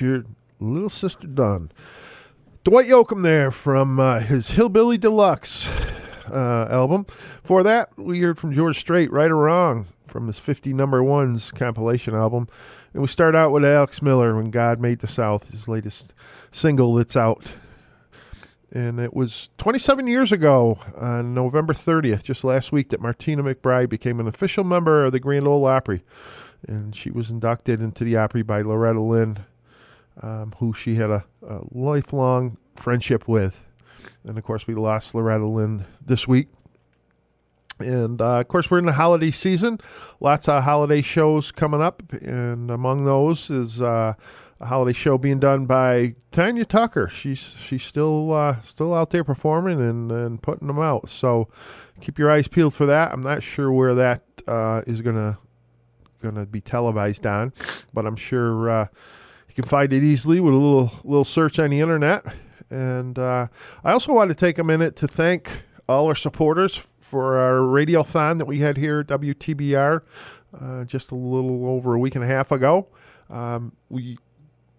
Your little sister done. Dwight Yoakam there from uh, his Hillbilly Deluxe uh, album. For that, we heard from George Strait, Right or Wrong, from his 50 number ones compilation album. And we start out with Alex Miller, When God Made the South, his latest single that's out. And it was 27 years ago, on November 30th, just last week, that Martina McBride became an official member of the Grand Ole Opry. And she was inducted into the Opry by Loretta Lynn, um, who she had a, a lifelong friendship with. And of course, we lost Loretta Lynn this week. And uh, of course, we're in the holiday season. Lots of holiday shows coming up, and among those is uh, a holiday show being done by Tanya Tucker. She's she's still uh, still out there performing and, and putting them out. So keep your eyes peeled for that. I'm not sure where that uh, is gonna gonna be televised on, but I'm sure uh, you can find it easily with a little little search on the internet. And uh, I also want to take a minute to thank all our supporters for our radiothon that we had here at WTBR uh, just a little over a week and a half ago. Um, we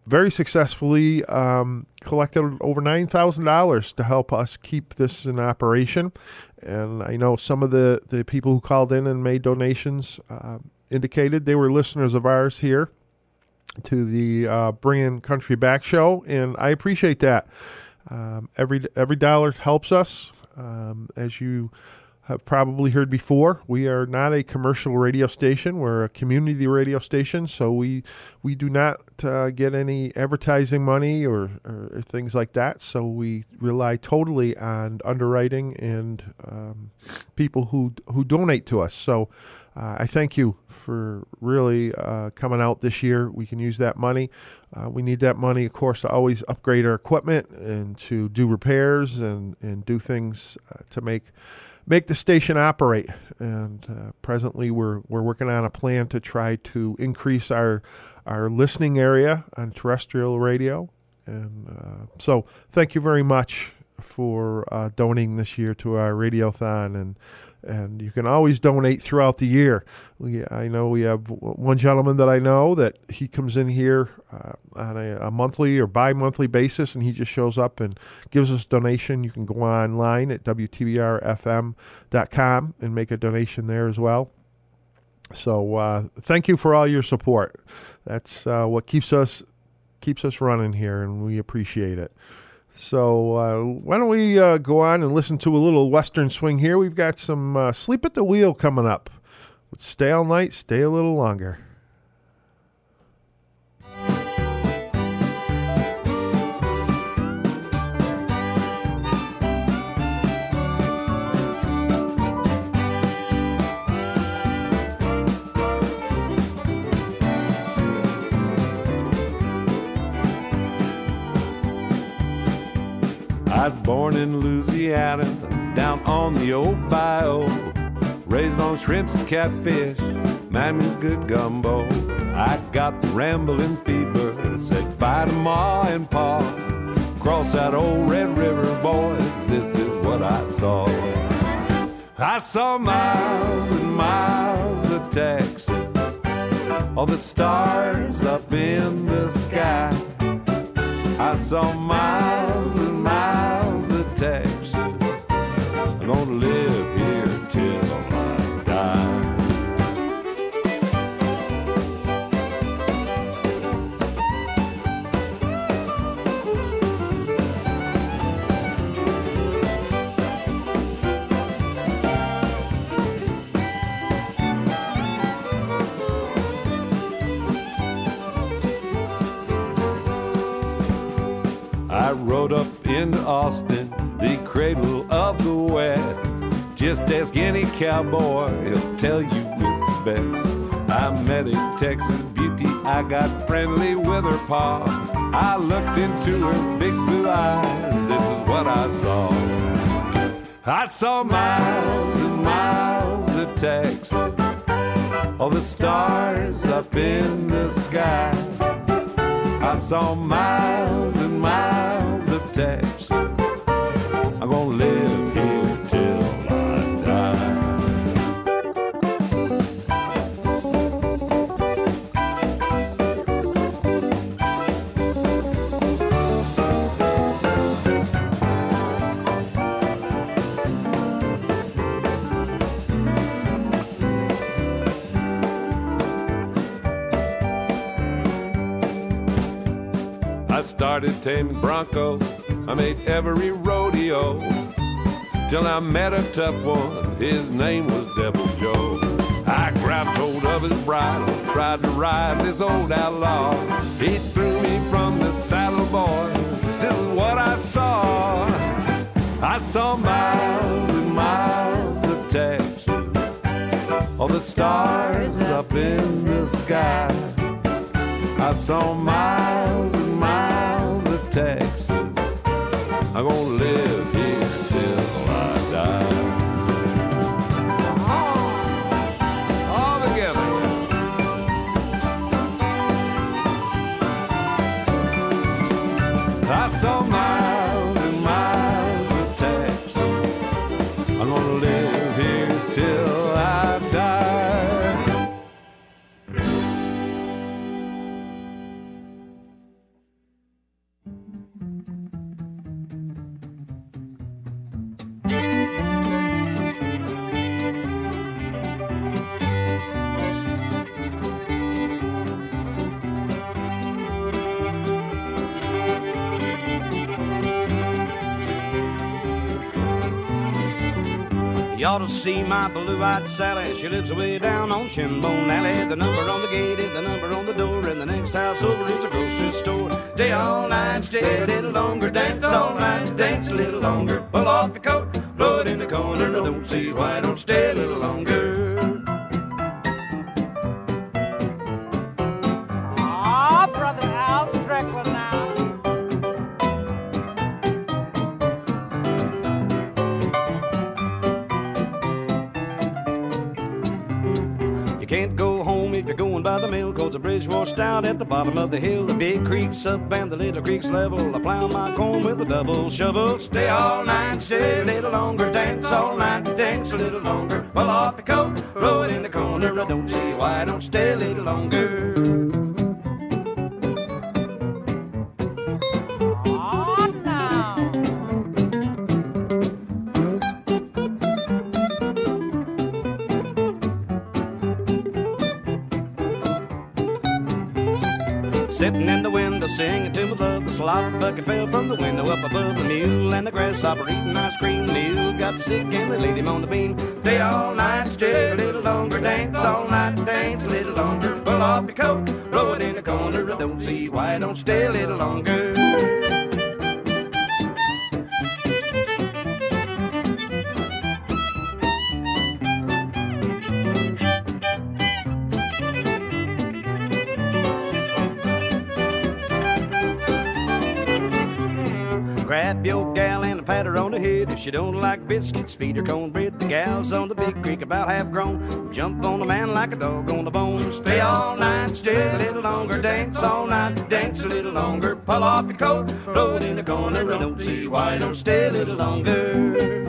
very successfully um, collected over nine thousand dollars to help us keep this in operation. And I know some of the, the people who called in and made donations uh, indicated they were listeners of ours here to the uh, Bringing Country Back show, and I appreciate that. Um, every every dollar helps us. Um, as you have probably heard before, we are not a commercial radio station. We're a community radio station, so we we do not uh, get any advertising money or, or things like that. So we rely totally on underwriting and um, people who who donate to us. So uh, I thank you for really uh, coming out this year. We can use that money. Uh, we need that money, of course, to always upgrade our equipment and to do repairs and, and do things uh, to make make the station operate. And uh, presently, we're we're working on a plan to try to increase our our listening area on terrestrial radio. And uh, so, thank you very much for donating this year to our radiothon and and you can always donate throughout the year. We, I know we have one gentleman that I know that he comes in here uh, on a, a, monthly or bi-monthly basis, and he just shows up and gives us a donation. You can go online at wtbrfm.com and make a donation there as well. So uh, thank you for all your support. That's uh, what keeps us keeps us running here, and we appreciate it. So uh, why don't we uh, go on and listen to a little Western swing here? We've got some uh, Sleep at the Wheel coming up. Let's stay all night, stay a little longer. I was born in Louisiana, down on the old bayou. Raised on shrimps and catfish, Mammy's good gumbo. I got the rambling fever, said bye to Ma and Pa. Cross that old Red River, boys, this is what I saw. I saw miles and miles of Texas, all the stars up in the sky. I saw miles and miles of Texas. I'm gonna live here till rode up into Austin, the cradle of the West. Just ask any cowboy, he'll tell you it's the best. I met a Texas beauty. I got friendly with her paw. I looked into her big blue eyes. This is what I saw. I saw miles and miles of Texas. All the stars up in the sky. I saw miles Texas. I'm gonna live here till I die. I started taming Broncos. I made every rodeo till I met a tough one. His name was Devil Joe. I grabbed hold of his bridle, tried to ride this old outlaw. He threw me from the saddle, boy. This is what I saw. I saw miles and miles of Texas, all the stars up in the sky. I saw miles I'm gonna live see my blue-eyed Sally. She lives way down on Shinbone Alley. The number on the gate is the number on the door, and the next house over is a grocery store. Stay all night, stay a little longer, dance all night, dance a little longer. Pull off your coat, throw it in the corner. I don't see why don't stay a little longer. Bridge washed out at the bottom of the hill. The big creek's up and the little creek's level. I plow my corn with a double shovel. Stay all night, stay a little longer, dance all night, dance a little longer. Pull off your coat, throw it in the corner. I don't see why I don't stay a little longer. Sitting in the window singing to my love. The slop bucket fell from the window up above the mule and the grasshopper eating ice cream. The mule got sick and they laid him on the beam. Stay all night, stay a little longer, dance all night, dance a little longer. Pull off your coat, throw it in the corner. I don't see why I don't stay a little longer. If she don't like biscuits, feed her cornbread. The gal's on the big creek about half grown. Jump on a man like a dog on the bone. Stay all night, stay a little longer. Dance all night, dance a little longer. Pull off your coat, throw it in the corner. I don't see why don't stay a little longer.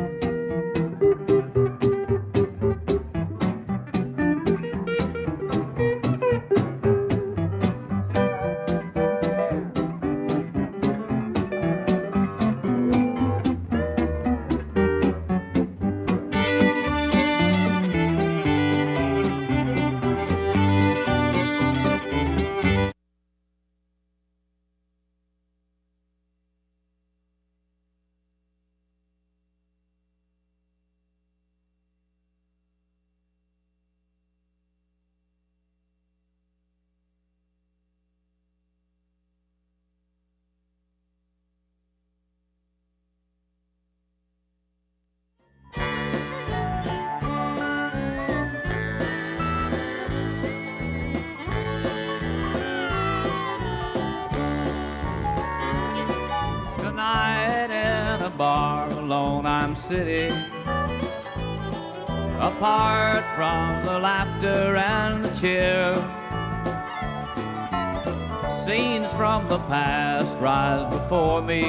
Past rise before me,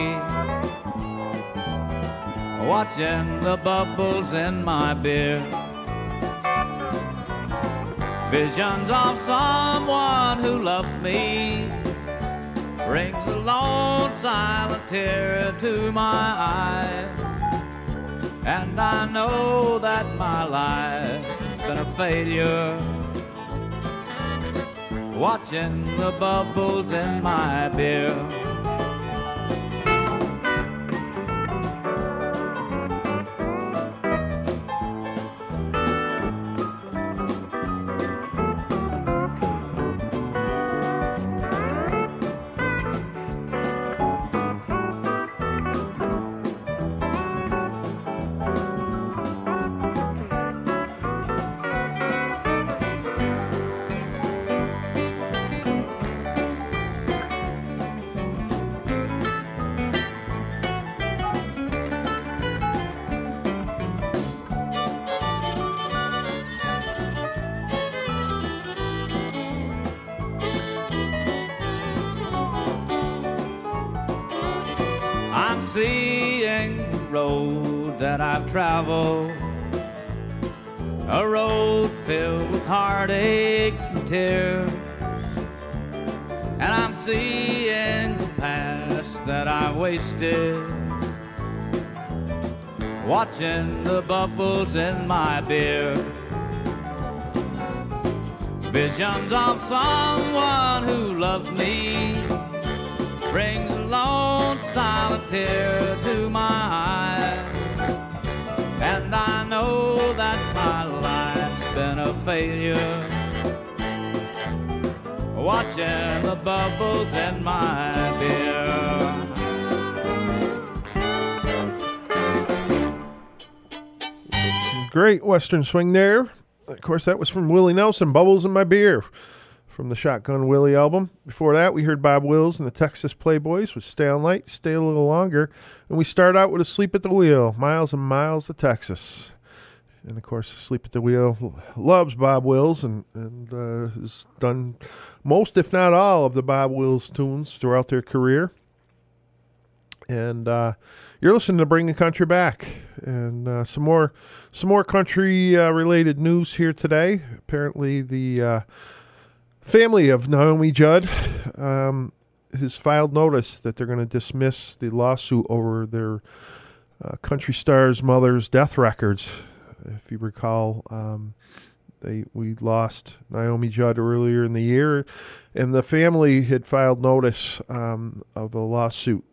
watching the bubbles in my beer. Visions of someone who loved me brings a lone silent tear to my eye. And I know that my life's been a failure. Watching the bubbles in my beer. That a road filled with heartaches and tears. And I'm seeing the past that I wasted, watching the bubbles in my beer. Visions of someone who loved me brings a lone silent tear to my eye. And I know that my life's been a failure. Watching the bubbles in my beer. Great Western swing there. Of course, that was from Willie Nelson, Bubbles in My Beer, from the Shotgun Willie album. Before that, we heard Bob Wills and the Texas Playboys with Stay All Night, Stay a Little Longer. And we start out with Asleep at the Wheel, Miles and Miles of Texas. And of course, Asleep at the Wheel loves Bob Wills and, and uh, has done most, if not all, of the Bob Wills tunes throughout their career. And uh, you're listening to Bring the Country Back, and uh, some more, some more country uh, related news here today. Apparently, the uh, family of Naomi Judd um, has filed notice that they're going to dismiss the lawsuit over their uh, country star's mother's death records. If you recall, um, they we lost Naomi Judd earlier in the year, and the family had filed notice um, of a lawsuit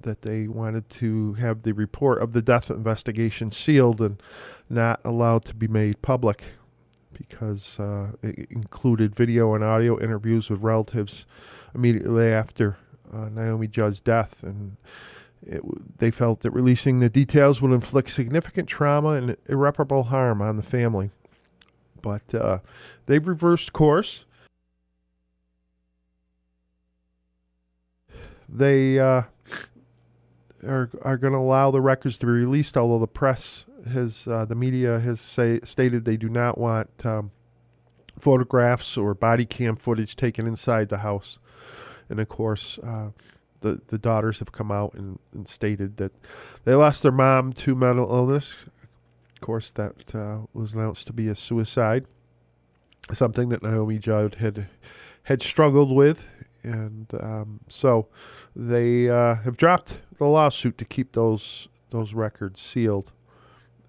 that they wanted to have the report of the death investigation sealed and not allowed to be made public because uh, it included video and audio interviews with relatives immediately after uh, Naomi Judd's death, and it, they felt that releasing the details would inflict significant trauma and irreparable harm on the family. But uh, they've reversed course. They uh, are are going to allow the records to be released, although the press has uh, the media has say, stated they do not want um, photographs or body cam footage taken inside the house. And of course, uh, the the daughters have come out and, and stated that they lost their mom to mental illness. Of course, that uh, was announced to be a suicide, something that Naomi Judd had had struggled with, and um, so they uh, have dropped the lawsuit to keep those those records sealed.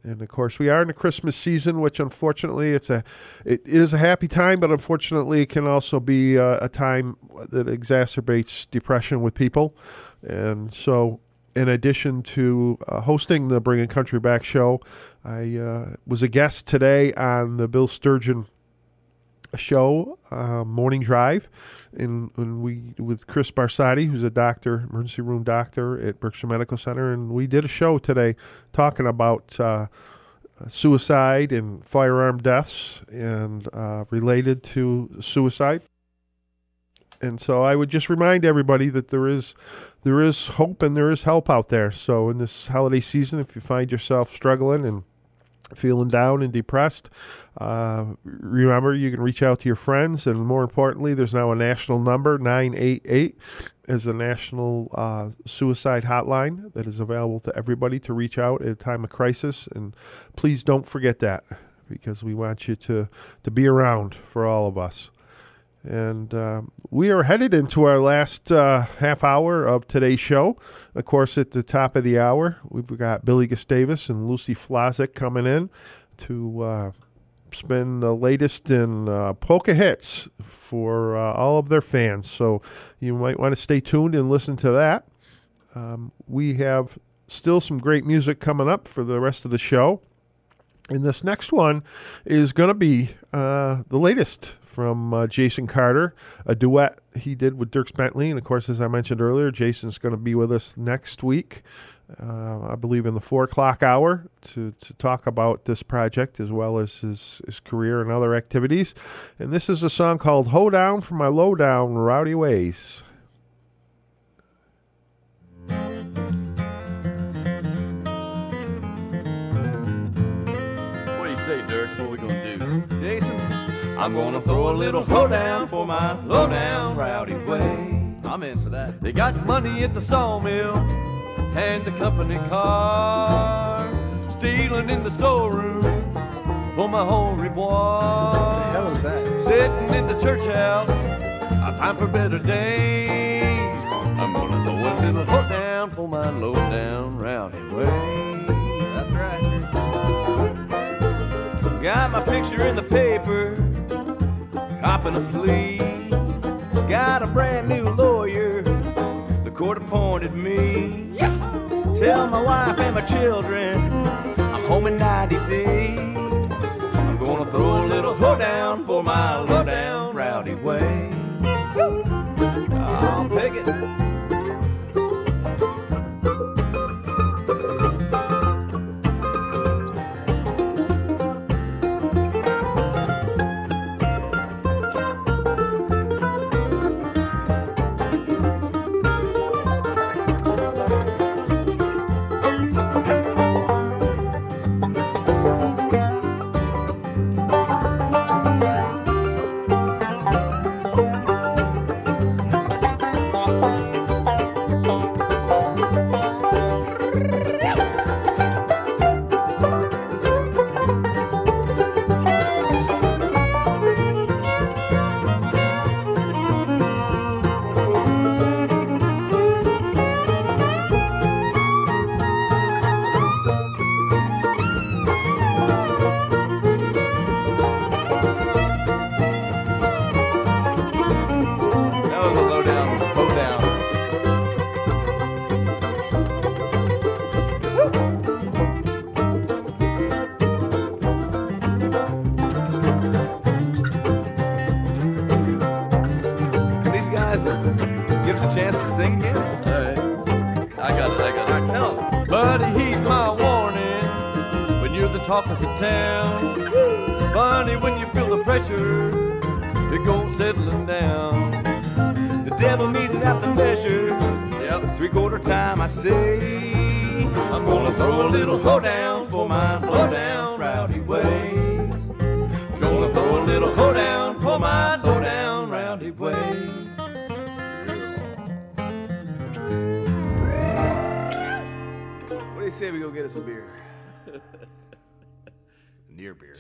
And of course, we are in the Christmas season, which unfortunately it's a it is a happy time, but unfortunately it can also be a, a time that exacerbates depression with people. And so, in addition to uh, hosting the Bringing Country Back show, I uh, was a guest today on the Bill Sturgeon show, uh, Morning Drive, and, and we with Chris Barsati, who's a doctor, emergency room doctor at Berkshire Medical Center, and we did a show today talking about uh, suicide and firearm deaths and uh, related to suicide. And so I would just remind everybody that there is there is hope and there is help out there. So in this holiday season, if you find yourself struggling and feeling down and depressed, uh, remember you can reach out to your friends. And more importantly, there's now a national number 988 is a national uh, suicide hotline that is available to everybody to reach out at a time of crisis. And please don't forget that because we want you to, to be around for all of us. And uh, we are headed into our last uh, half hour of today's show. Of course, at the top of the hour, we've got Billy Gustavus and Lucy Flazik coming in to uh, spin the latest in uh, polka hits for uh, all of their fans. So you might want to stay tuned and listen to that. Um, we have still some great music coming up for the rest of the show. And this next one is going to be uh, the latest from uh, Jason Carter, a duet he did with Dierks Bentley. And of course, as I mentioned earlier, Jason's going to be with us next week, uh, I believe in the four o'clock hour, to, to talk about this project as well as his, his career and other activities. And this is a song called Ho Down for My Low Down Rowdy Ways. I'm gonna throw a little hoedown for my low down rowdy way. I'm in for that. They got money at the sawmill and the company car. Stealing in the storeroom for my whole reward. What the hell is that? Sitting in the church house, I time for better days. I'm gonna throw a little hoedown for my low down rowdy way. That's right. Got my picture in the paper, copping a plea. Got a brand new lawyer, the court appointed me. Tell my wife and my children I'm home in 90 days. I'm gonna throw a little hoedown for my low down rowdy way. Pressure, it goes settling down. The devil meets it at the measure. Yep, three quarter time I say. I'm gonna throw a little hoedown for my low down rowdy ways. I'm gonna throw a little hoedown for my low down rowdy ways. What do you say we go get us a beer? [LAUGHS] Near beer.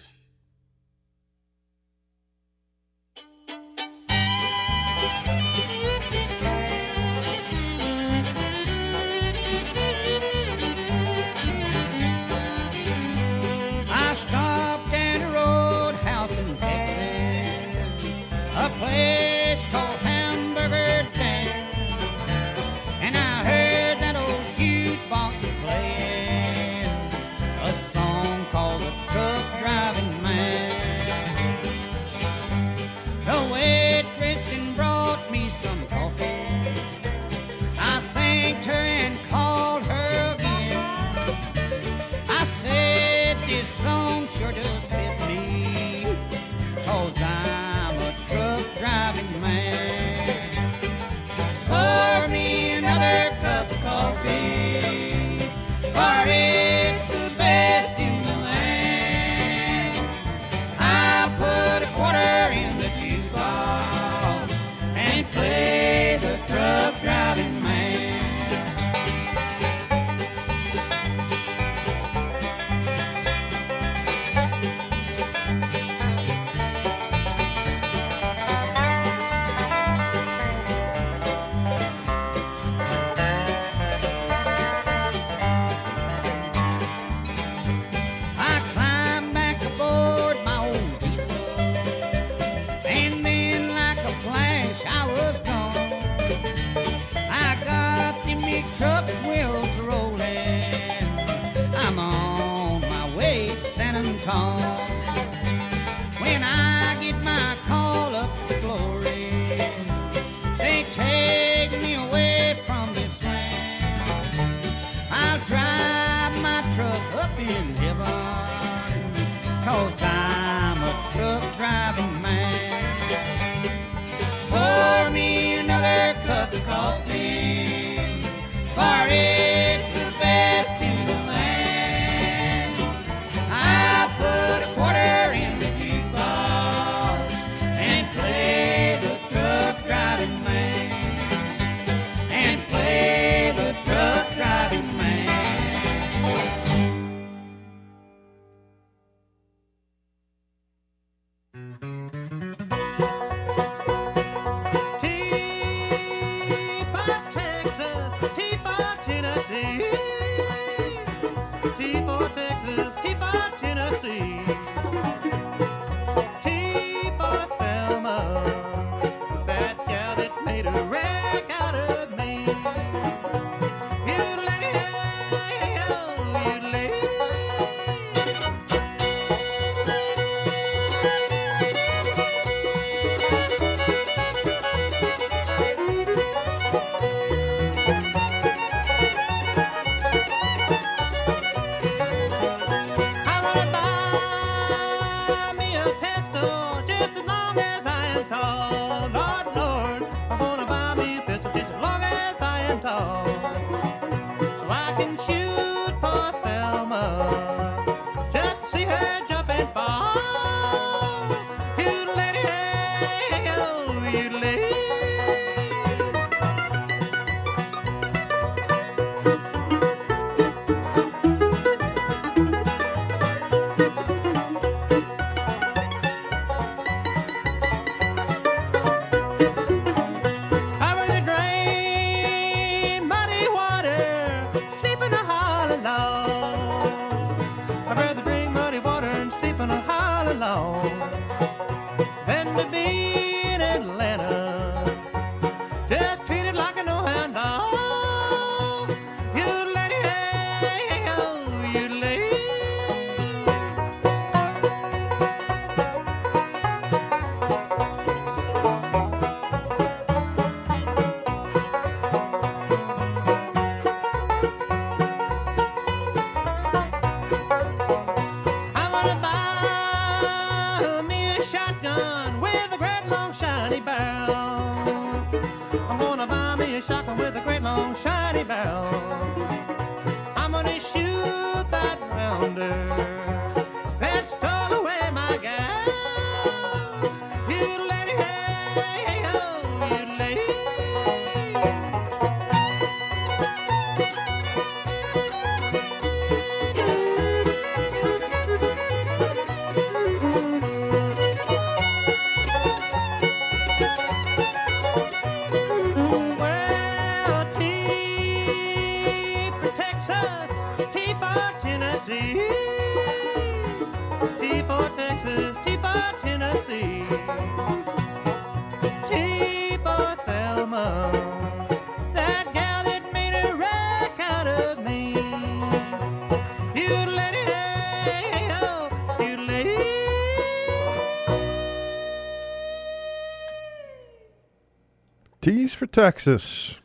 Texas.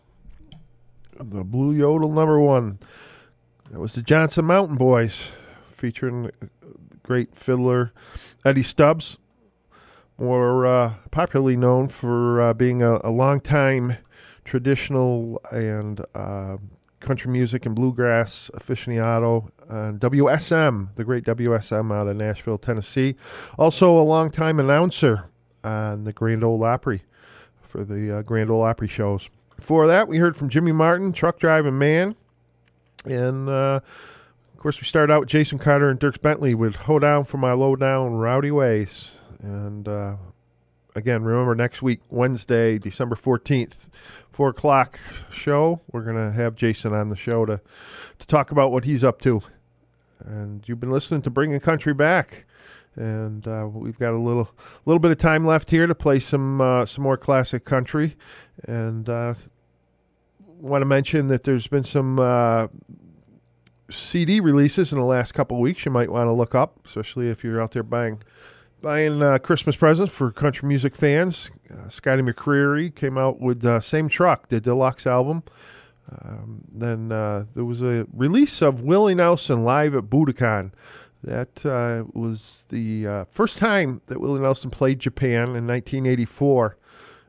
The Blue Yodel number one. That was the Johnson Mountain Boys featuring great fiddler Eddie Stubbs, more uh, popularly known for uh, being a, a longtime traditional and uh, country music and bluegrass aficionado on WSM, the great WSM out of Nashville, Tennessee. Also a longtime announcer on the Grand Ole Opry for the uh, Grand Ole Opry shows. Before that, we heard from Jimmy Martin, Truck Driving Man, and uh, of course we started out with Jason Carter and Dierks Bentley with "Hoedown for My Low Down Rowdy Ways." And uh, again, remember next week, Wednesday, December fourteenth, four o'clock show. We're gonna have Jason on the show to to talk about what he's up to. And you've been listening to Bringing Country Back and uh, we've got a little little bit of time left here to play some uh, some more classic country, and uh, want to mention that there's been some uh, CD releases in the last couple weeks. You might want to look up, especially if you're out there buying buying uh, Christmas presents for country music fans. Uh, Scotty McCreery came out with same truck, the deluxe album. Um, then there was a release of Willie Nelson live at Budokan. That uh, was the uh, first time that Willie Nelson played Japan in 1984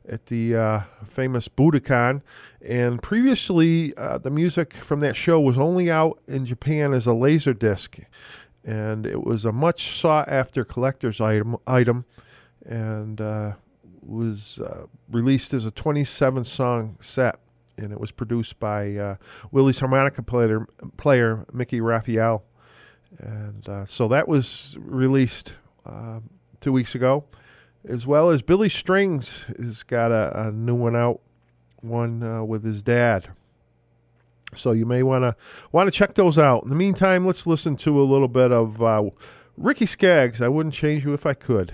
at the uh, famous Budokan. And previously, uh, the music from that show was only out in Japan as a laser disc, and it was a much sought after collector's item. Item, and uh, was uh, released as a 27 song set. And it was produced by Willie's harmonica player, player Mickey Raphael. And uh, so that was released uh, two weeks ago, as well as Billy Strings has got a, a new one out, one uh, with his dad. So you may want to want to check those out. In the meantime, let's listen to a little bit of uh, Ricky Skaggs. I wouldn't change you if I could.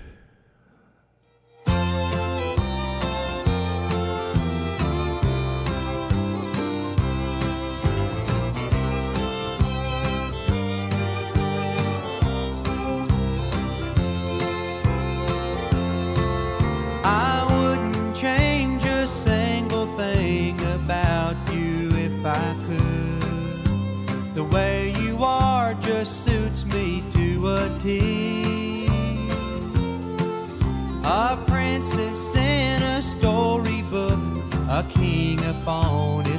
King upon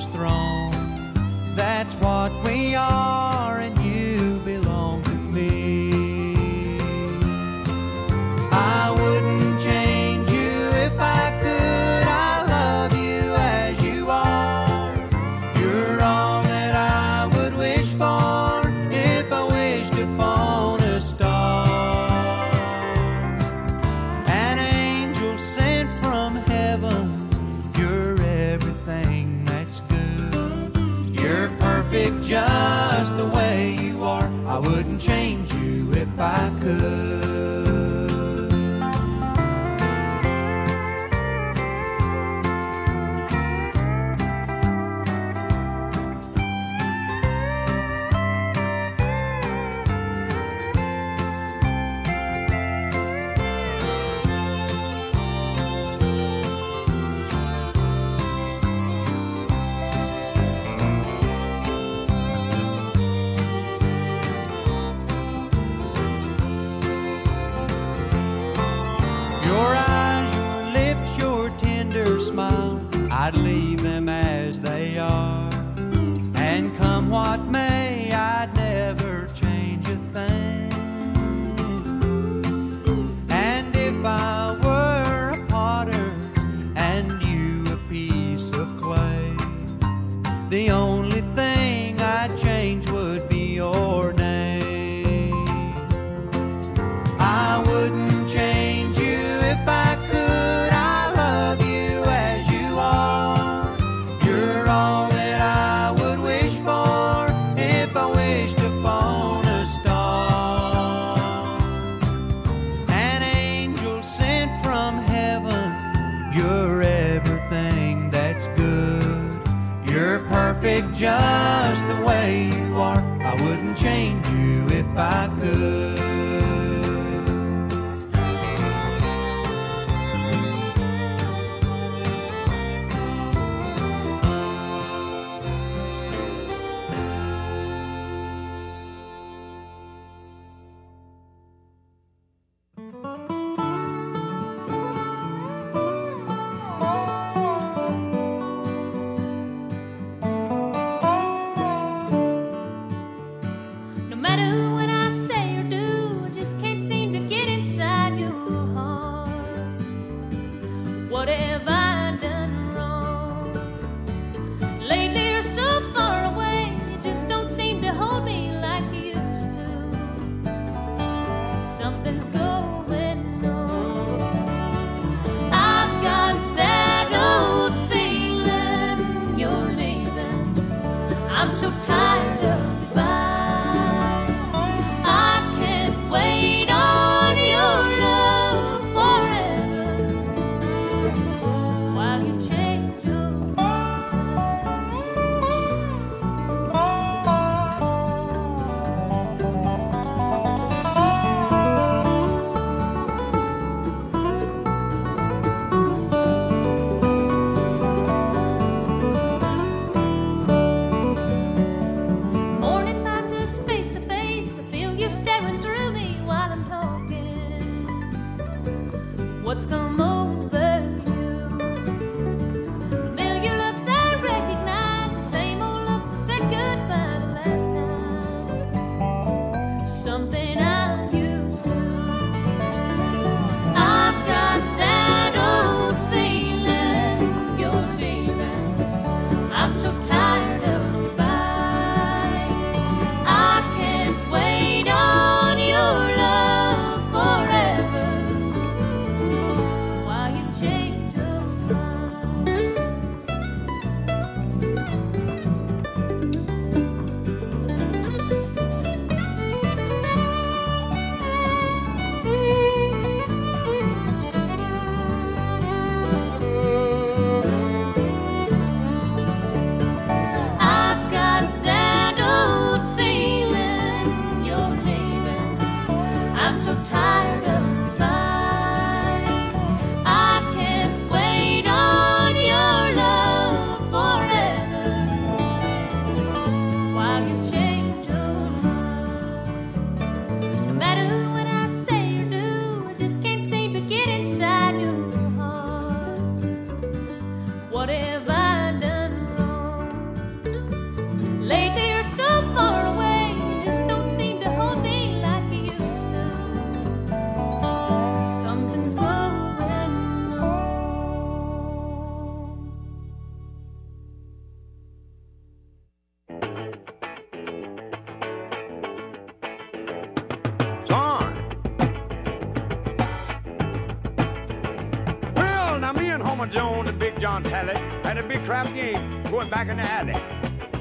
John Talley had a big crap game going back in the alley.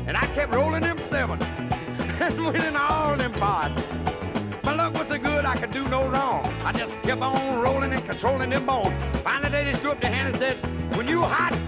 And I kept rolling them seven [LAUGHS] and winning all them pots. My luck was so good I could do no wrong. I just kept on rolling and controlling them bones. Finally, they just threw up their hand and said, When you hot,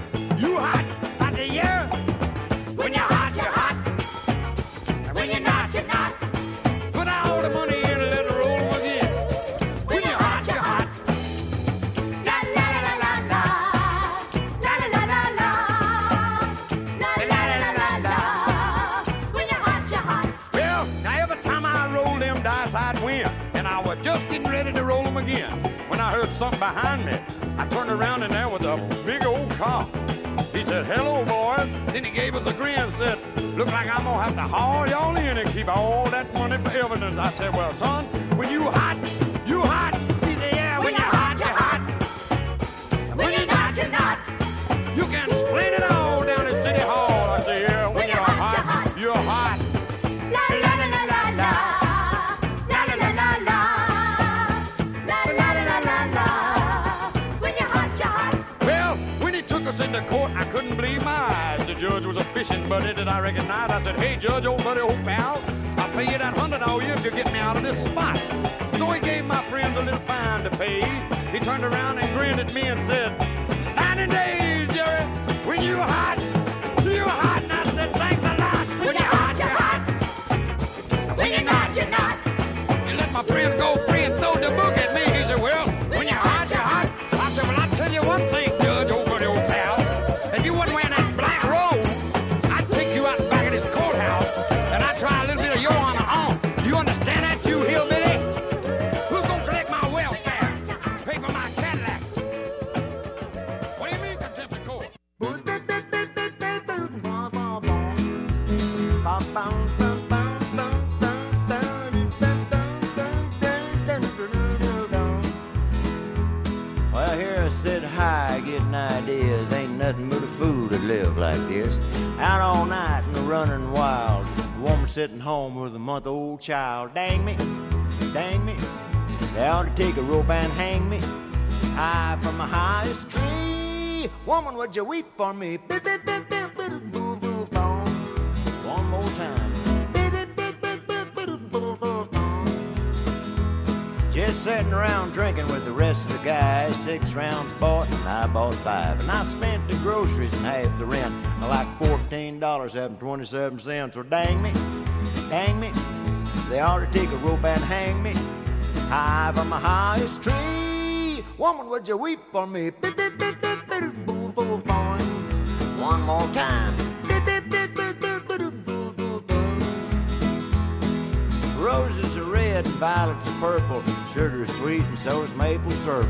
judge, old pal, I'll pay you that hundred all you if you get me out of this spot. So he gave my friends a little fine to pay. He turned around and grinned at me and said, 90 days, Jerry, when you hot, home with a month old child. Dang me, dang me. They ought to take a rope and hang me high from the highest tree. Woman, would you weep for me? One more time. Just sitting around drinking with the rest of the guys. Six rounds bought, and I bought five. And I spent the groceries and half the rent. I like fourteen dollars having twenty-seven cents. Well, dang me, dang me. They ought to take a rope and hang me high from the highest tree. Woman, would you weep for me? One more time. Roses are red and violets are purple. Sugar's sweet and so is maple syrup.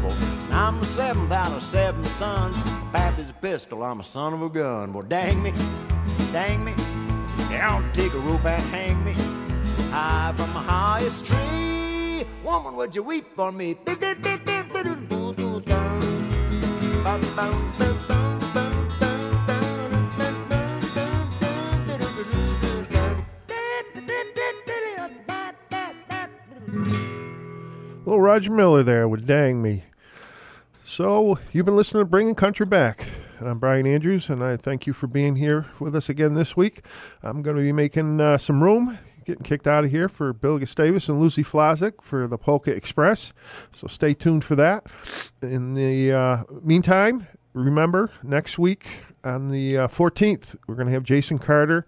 I'm the seventh out of seven sons. Pappy's a pistol, I'm a son of a gun. Well, dang me, dang me. I'll take a rope and hang me high from the highest tree. Woman, would you weep on me? Little Roger Miller there with Dang Me. So, you've been listening to Bringing Country Back. And I'm Brian Andrews, and I thank you for being here with us again this week. I'm going to be making uh, some room, getting kicked out of here for Bill Gustavus and Lucy Flazik for the Polka Express. So, stay tuned for that. In the uh, meantime, remember, next week on the uh, 14th, we're going to have Jason Carter,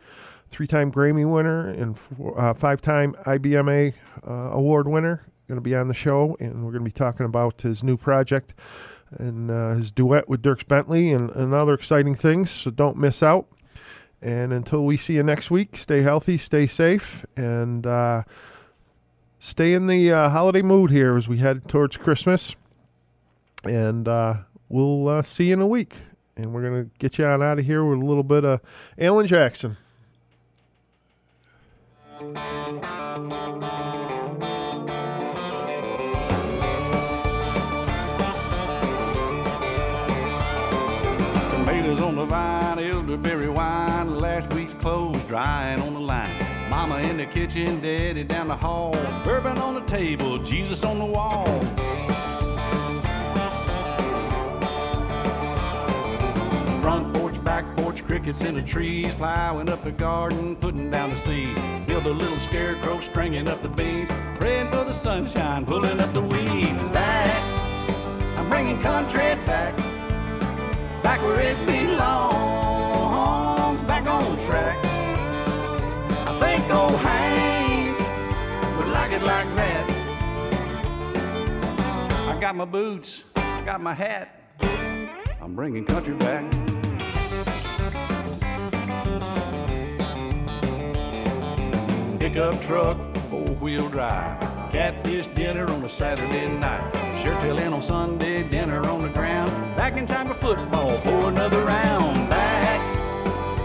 three time Grammy winner and uh, five time IBMA uh, award winner, going to be on the show, and we're going to be talking about his new project and uh, his duet with Dierks Bentley and, and other exciting things. So don't miss out. And until we see you next week, stay healthy, stay safe, and uh, stay in the uh, holiday mood here as we head towards Christmas. And uh, we'll uh, see you in a week. And we're going to get you on out of here with a little bit of Alan Jackson. Tomatoes on the vine, elderberry wine, last week's clothes drying on the line. Mama in the kitchen, daddy down the hall, bourbon on the table, Jesus on the wall. Front porch, back porch, crickets in the trees, plowing up the garden, putting down the seed. Build a little scarecrow, stringing up the beans, praying for the sunshine, pulling up the weeds. Back, I'm bringing country back back where it belongs, back on track. I think old Hank would like it like that. I got my boots, I got my hat, I'm bringing country back. Pickup truck, four wheel drive. Catfish dinner on a Saturday night. Sure till in on Sunday, dinner on the ground. Back in time for football, for another round. Back,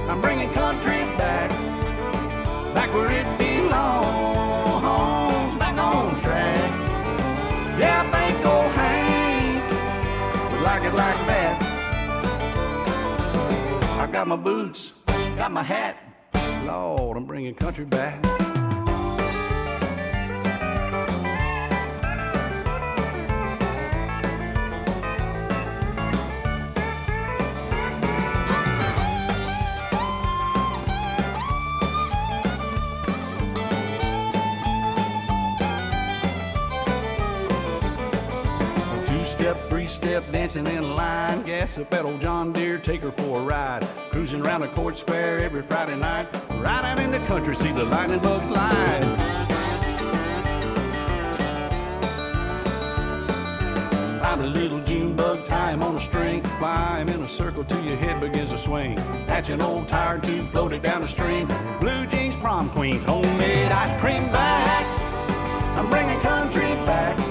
I'm bringing country back. Back where it belongs, back on track. Yeah, I think old Hank would like it like that. I got my boots, got my hat. Lord, I'm bringing country back. Step, dancing in line. Gas up at old John Deere, take her for a ride. Cruising around the court square every Friday night. Right out in the country, see the lightning bugs live. Find a little June bug, tie him on a string. Fly him in a circle till your head begins to swing. Hatch an old tire tube, float it down the stream. Blue jeans, prom queens, homemade ice cream back. I'm bringing country back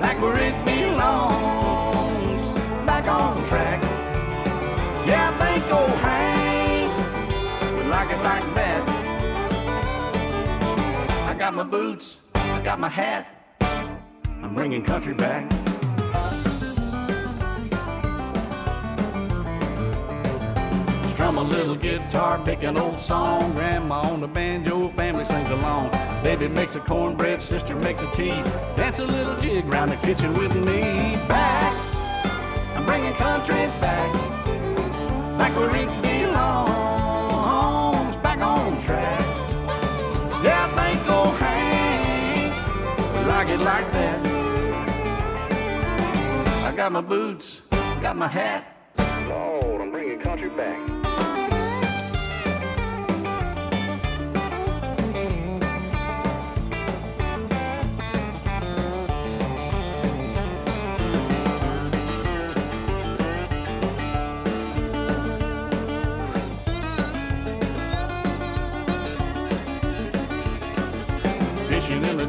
back where it belongs, back on track. Yeah, I think old Hank would like it like that. I got my boots, I got my hat, I'm bringing country back. Strum a little guitar, pick an old song. Grandma on the banjo, family sings along. Baby makes a cornbread, sister makes a tea. Dance a little jig round the kitchen with me. Back, I'm bringing country back, back where it belongs, back on track. Yeah, I think old Hank like it like that. I got my boots, got my hat. Lord, I'm bringing country back.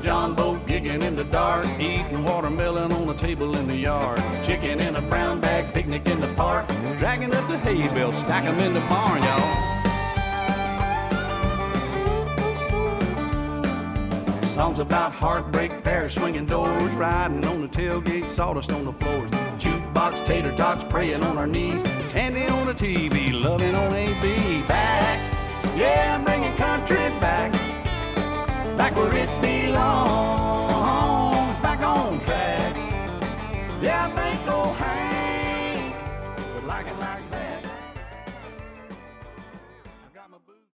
Fishing in the John the dark, eating watermelon on the table in the yard. Chicken in a brown bag, picnic in the park. Dragging up the hay bales, stack 'em in the barn, y'all. Songs about heartbreak, pears swinging doors, riding on the tailgate, sawdust on the floors. Jukebox, tater tots, praying on our knees, Andy on the TV, loving on AB. Back, yeah, I'm bringing country back, back where it belongs, back on track. Yeah, I think Ohio.